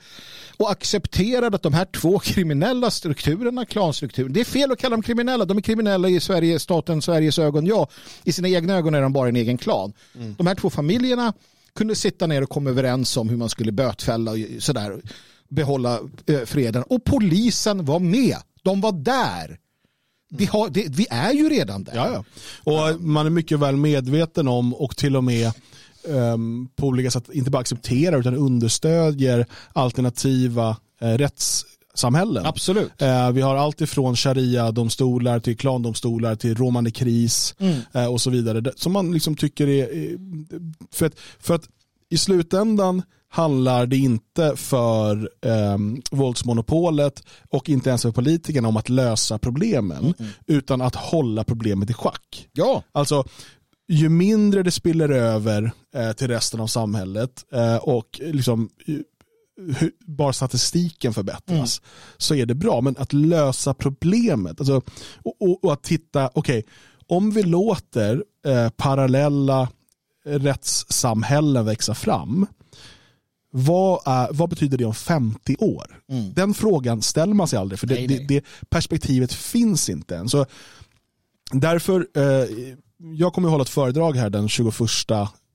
och accepterade att de här två kriminella strukturerna, klanstrukturen, det är fel att kalla dem kriminella, de är kriminella i Sverige, staten Sveriges ögon, ja, i sina egna ögon är de bara en egen klan. Mm. De här två familjerna kunde sitta ner och komma överens om hur man skulle bötfälla och sådär behålla eh, freden och polisen var med. De var där vi, har, det, vi är ju redan där. Ja, ja. Och man är mycket väl medveten om och till och med um, på olika sätt inte bara accepterar utan understödjer alternativa uh, rättssamhällen. Absolut. Uh, vi har allt ifrån sharia-domstolar till klandomstolar till romani kris mm. uh, och så vidare. Som man liksom tycker är... För att, för att i slutändan handlar det inte för eh, våldsmonopolet och inte ens för politikerna om att lösa problemen mm utan att hålla problemet i schack. Ja. Alltså, ju mindre det spiller över eh, till resten av samhället eh, och liksom hur, bara statistiken förbättras mm. så är det bra. Men att lösa problemet alltså, och, och, och att titta, okej, okay, om vi låter eh, parallella rättssamhällen växa fram vad, är, vad betyder det om 50 år? Mm. Den frågan ställer man sig aldrig för det, Nej, nej. Det, det perspektivet finns inte än. Så därför, eh, jag kommer att hålla ett föredrag här den 21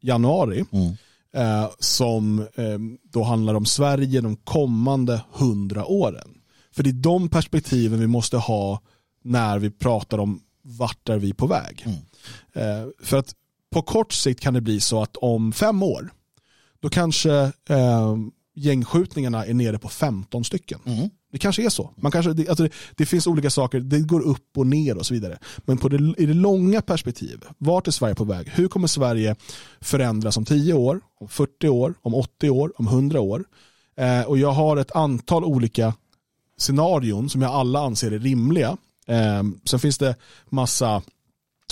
januari Mm. eh, som eh, då handlar om Sverige de kommande hundra åren. För det är de perspektiven vi måste ha när vi pratar om vart är vi på väg. Mm. Eh, för att på kort sikt kan det bli så att om fem år då kanske eh, gängskjutningarna är nere på 15 stycken. Mm. Det kanske är så. Man kanske, det, alltså det, det finns olika saker, det går upp och ner och så vidare. Men på det, i det långa perspektivet, vart är Sverige på väg? Hur kommer Sverige förändras om 10 år, om 40 år, om 80 år, om 100 år? Eh, och jag har ett antal olika scenarion som jag alla anser är rimliga. Eh, sen finns det massa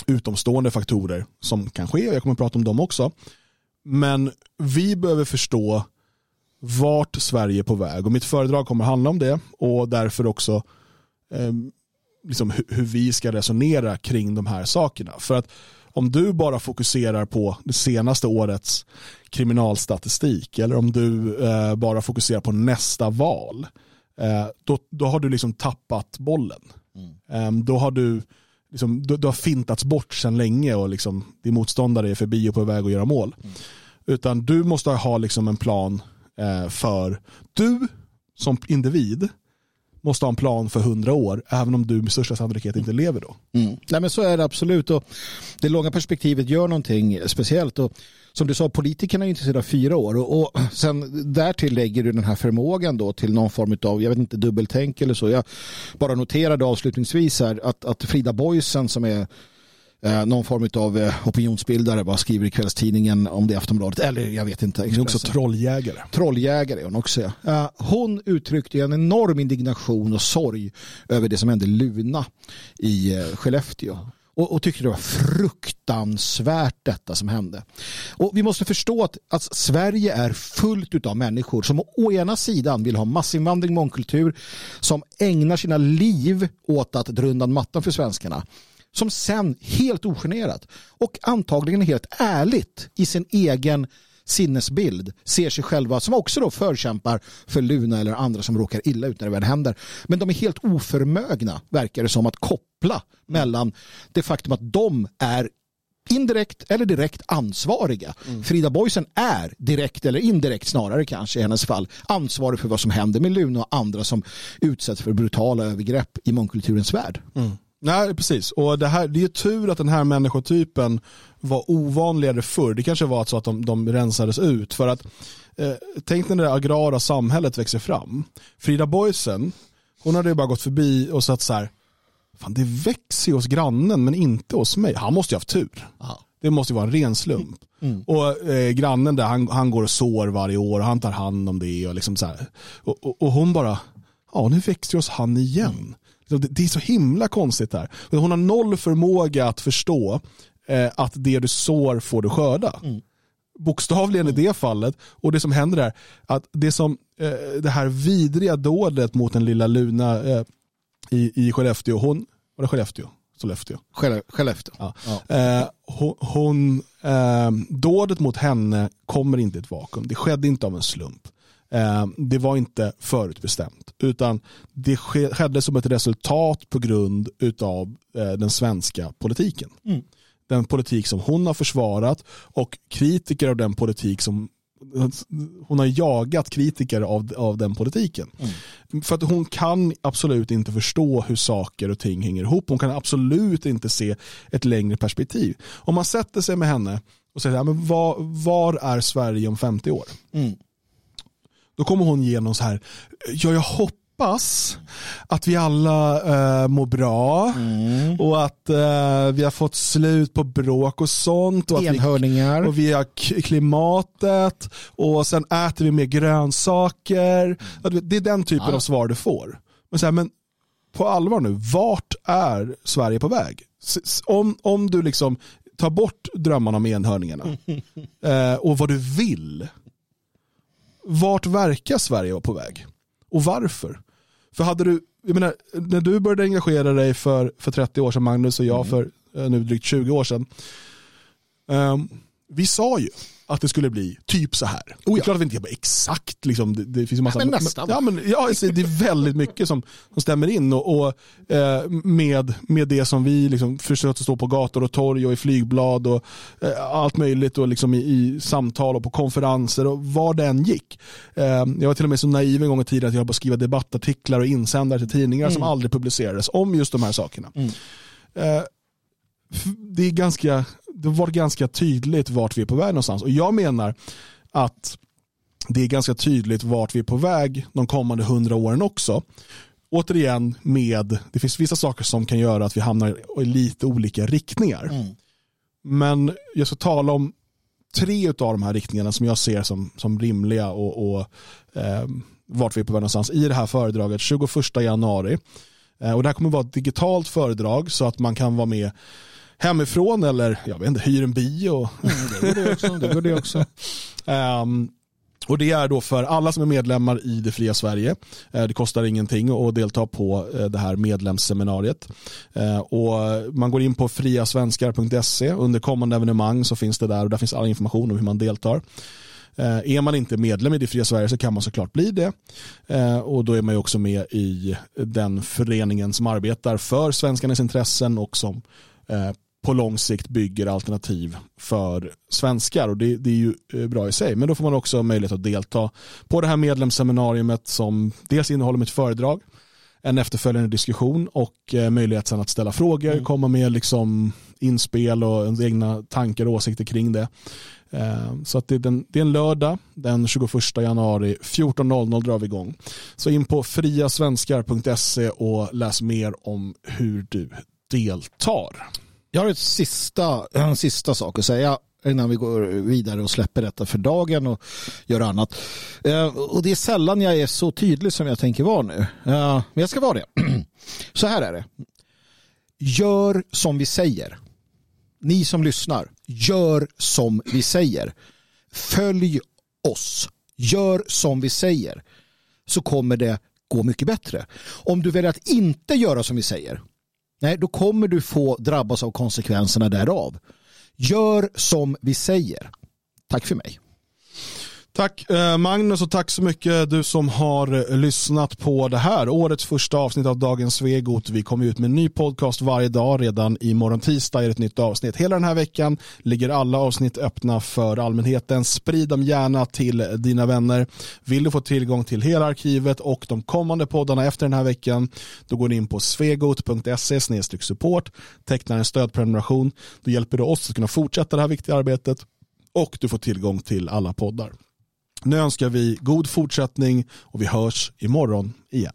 utomstående faktorer som kan ske, jag kommer att prata om dem också. Men vi behöver förstå vart Sverige är på väg och mitt föredrag kommer handla om det och därför också eh, liksom hur, hur vi ska resonera kring de här sakerna. För att om du bara fokuserar på det senaste årets kriminalstatistik eller om du eh, bara fokuserar på nästa val eh, då, då har du liksom tappat bollen. Eh, då har du liksom, du, du har fintats bort sedan länge och liksom, din motståndare är förbi och på väg att göra mål. Utan du måste ha liksom en plan eh, för, du som individ måste ha en plan för hundra år, även om du med största sannolikhet inte lever då. Mm. Nej, men så är det absolut. Och det långa perspektivet gör någonting speciellt. Och som du sa, politikerna är intresserade av fyra år. Och, och sen därtill lägger du den här förmågan då till någon form av, jag vet inte, dubbeltänk eller så. Jag bara noterade avslutningsvis här att, att Frida Boysen som är eh, någon form av eh, opinionsbildare bara skriver i kvällstidningen om det i Aftonbladet. Eller jag vet inte. Hon är också trolljägare. Trolljägare är hon också. ja. Eh, Hon uttryckte en enorm indignation och sorg över det som hände Luna i eh, Skellefteå. Och, och tyckte det var fruktansvärt detta som hände. Och vi måste förstå att, att Sverige är fullt av människor som å ena sidan vill ha massinvandring, mångkultur, som ägnar sina liv åt att dra undan mattan för svenskarna som sen helt ogenerat och antagligen helt ärligt i sin egen sinnesbild ser sig själva som också då förkämpar för Luna eller andra som råkar illa ut när det väl händer. Men de är helt oförmögna, verkar det som, att koppla mellan det faktum att de är indirekt eller direkt ansvariga. Frida Boysen är direkt eller indirekt snarare kanske i hennes fall ansvarig för vad som händer med Luna och andra som utsätts för brutala övergrepp i mångkulturens värld. Nej, precis. Och det, här, det är ju tur att den här människotypen var ovanligare förr. Det kanske var så att de, de rensades ut. För att eh, Tänk när det agrara samhället växer fram. Frida Boysen, hon hade ju bara gått förbi och sagt så här, fan det växer ju hos grannen men inte hos mig. Han måste ju ha haft tur. Det måste ju vara en ren slump. Och eh, grannen där, han, han går och sår varje år och han tar hand om det. Och, liksom så här. Och, och, och hon bara, ja nu växer ju hos han igen. Det, det är så himla konstigt här. Hon har noll förmåga att förstå eh, att det du sår får du skörda. Bokstavligen i det fallet. Och det som händer är att det som eh, det här vidriga dådet mot den lilla Luna eh, i, i Skellefteå, hon, var det Skellefteå? Sollefteå. Skelle- Skellefteå. Ja. Ja. Eh, hon, hon, eh, dådet mot henne kommer inte i ett vakuum. Det skedde inte av en slump. Eh, det var inte förutbestämt. Utan det ske, skedde som ett resultat på grund av eh, den svenska politiken. Mm. Den politik som hon har försvarat och kritiker av den politik som hon har jagat kritiker av, av den politiken. För att hon kan absolut inte förstå hur saker och ting hänger ihop. Hon kan absolut inte se ett längre perspektiv. Om man sätter sig med henne och säger, men var, var är Sverige om 50 år? Mm. Då kommer hon ge någon så här, ja jag hoppas att vi alla eh, mår bra Mm. och att eh, vi har fått slut på bråk och sånt. Och att vi Enhörningar. och vi har klimatet och sen äter vi mer grönsaker. Vet, Det är den typen Ja. av svar du får. Men, så här, men på allvar nu, vart är Sverige på väg? Om, om du liksom tar bort drömmarna om enhörningarna eh, och vad du vill. Vart verkar Sverige vara på väg? Och varför? För hade du, jag menar, när du började engagera dig för, för 30 år sedan, Magnus och jag för eh, nu drygt 20 år sedan. ehm, vi sa ju att det skulle bli typ så här. Oh Det är klart att vi inte kan exakt, liksom, det, det finns en massa... Ja, men nästan. Ja, men, ja, alltså, det är väldigt mycket som, som stämmer in och, och eh, med, med det som vi liksom försökte stå på gator och torg och i flygblad och eh, allt möjligt och liksom i, i samtal och på konferenser och var det än gick. Eh, jag var till och med så naiv en gång i tiden att jag höll på att skriva debattartiklar och insändare till tidningar som aldrig publicerades om just de här sakerna. Eh, f- det är ganska, det var ganska tydligt vart vi är på väg någonstans. Och jag menar att det är ganska tydligt vart vi är på väg de kommande hundra åren också. Återigen med, det finns vissa saker som kan göra att vi hamnar i lite olika riktningar. Men jag ska tala om tre av de här riktningarna som jag ser som, som rimliga och, och eh, vart vi är på väg någonstans i det här föredraget 21 januari. Eh, och det här kommer vara ett digitalt föredrag så att man kan vara med hemifrån eller jag vet inte, hyr en bio. Det går det också. Det går det också. Ehm, och det är då för alla som är medlemmar i det fria Sverige. Eh, det kostar ingenting att delta på eh, det här medlemsseminariet. Eh, och man går in på friasvenskar.se. Under kommande evenemang så finns det där och där finns all information om hur man deltar. Är man inte medlem i det fria Sverige så kan man såklart bli det. Och då är man ju också med i den föreningen som arbetar för svenskarnas intressen och som på lång sikt bygger alternativ för svenskar och det, det är ju eh, bra i sig. Men då får man också möjlighet att delta på det här medlemsseminariumet som dels innehåller mitt föredrag, en efterföljande diskussion och eh, möjlighet sen att ställa frågor, komma med liksom inspel och ens egna tankar och åsikter kring det. Eh, Så att det, är den, det är en lördag den 21 januari 14.00 drar vi igång. Så in på friasvenskar.se och läs mer om hur du deltar. Jag har ett sista, en sista sak att säga innan vi går vidare och släpper detta för dagen och gör annat. Eh, Och det är sällan jag är så tydlig som jag tänker vara nu. Eh, Men jag ska vara det. Så här är det. Gör som vi säger. Ni som lyssnar, gör som vi säger. Följ oss. Gör som vi säger. Så kommer det gå mycket bättre. Om du väljer att inte göra som vi säger, nej, då kommer du få drabbas av konsekvenserna därav. Gör som vi säger. Tack för mig. Tack eh, Magnus och tack så mycket du som har eh, lyssnat på det här. Årets första avsnitt av Dagens Svegot. Vi kommer ut med en ny podcast varje dag. Redan imorgon tisdag är det ett nytt avsnitt. Hela den här veckan ligger alla avsnitt öppna för allmänheten. Sprid dem gärna till dina vänner. Vill du få tillgång till hela arkivet och de kommande poddarna efter den här veckan då går du in på svegot.se support tecknar en stödprenumeration. Då hjälper du oss att kunna fortsätta det här viktiga arbetet och du får tillgång till alla poddar. Nu önskar vi god fortsättning och vi hörs imorgon igen.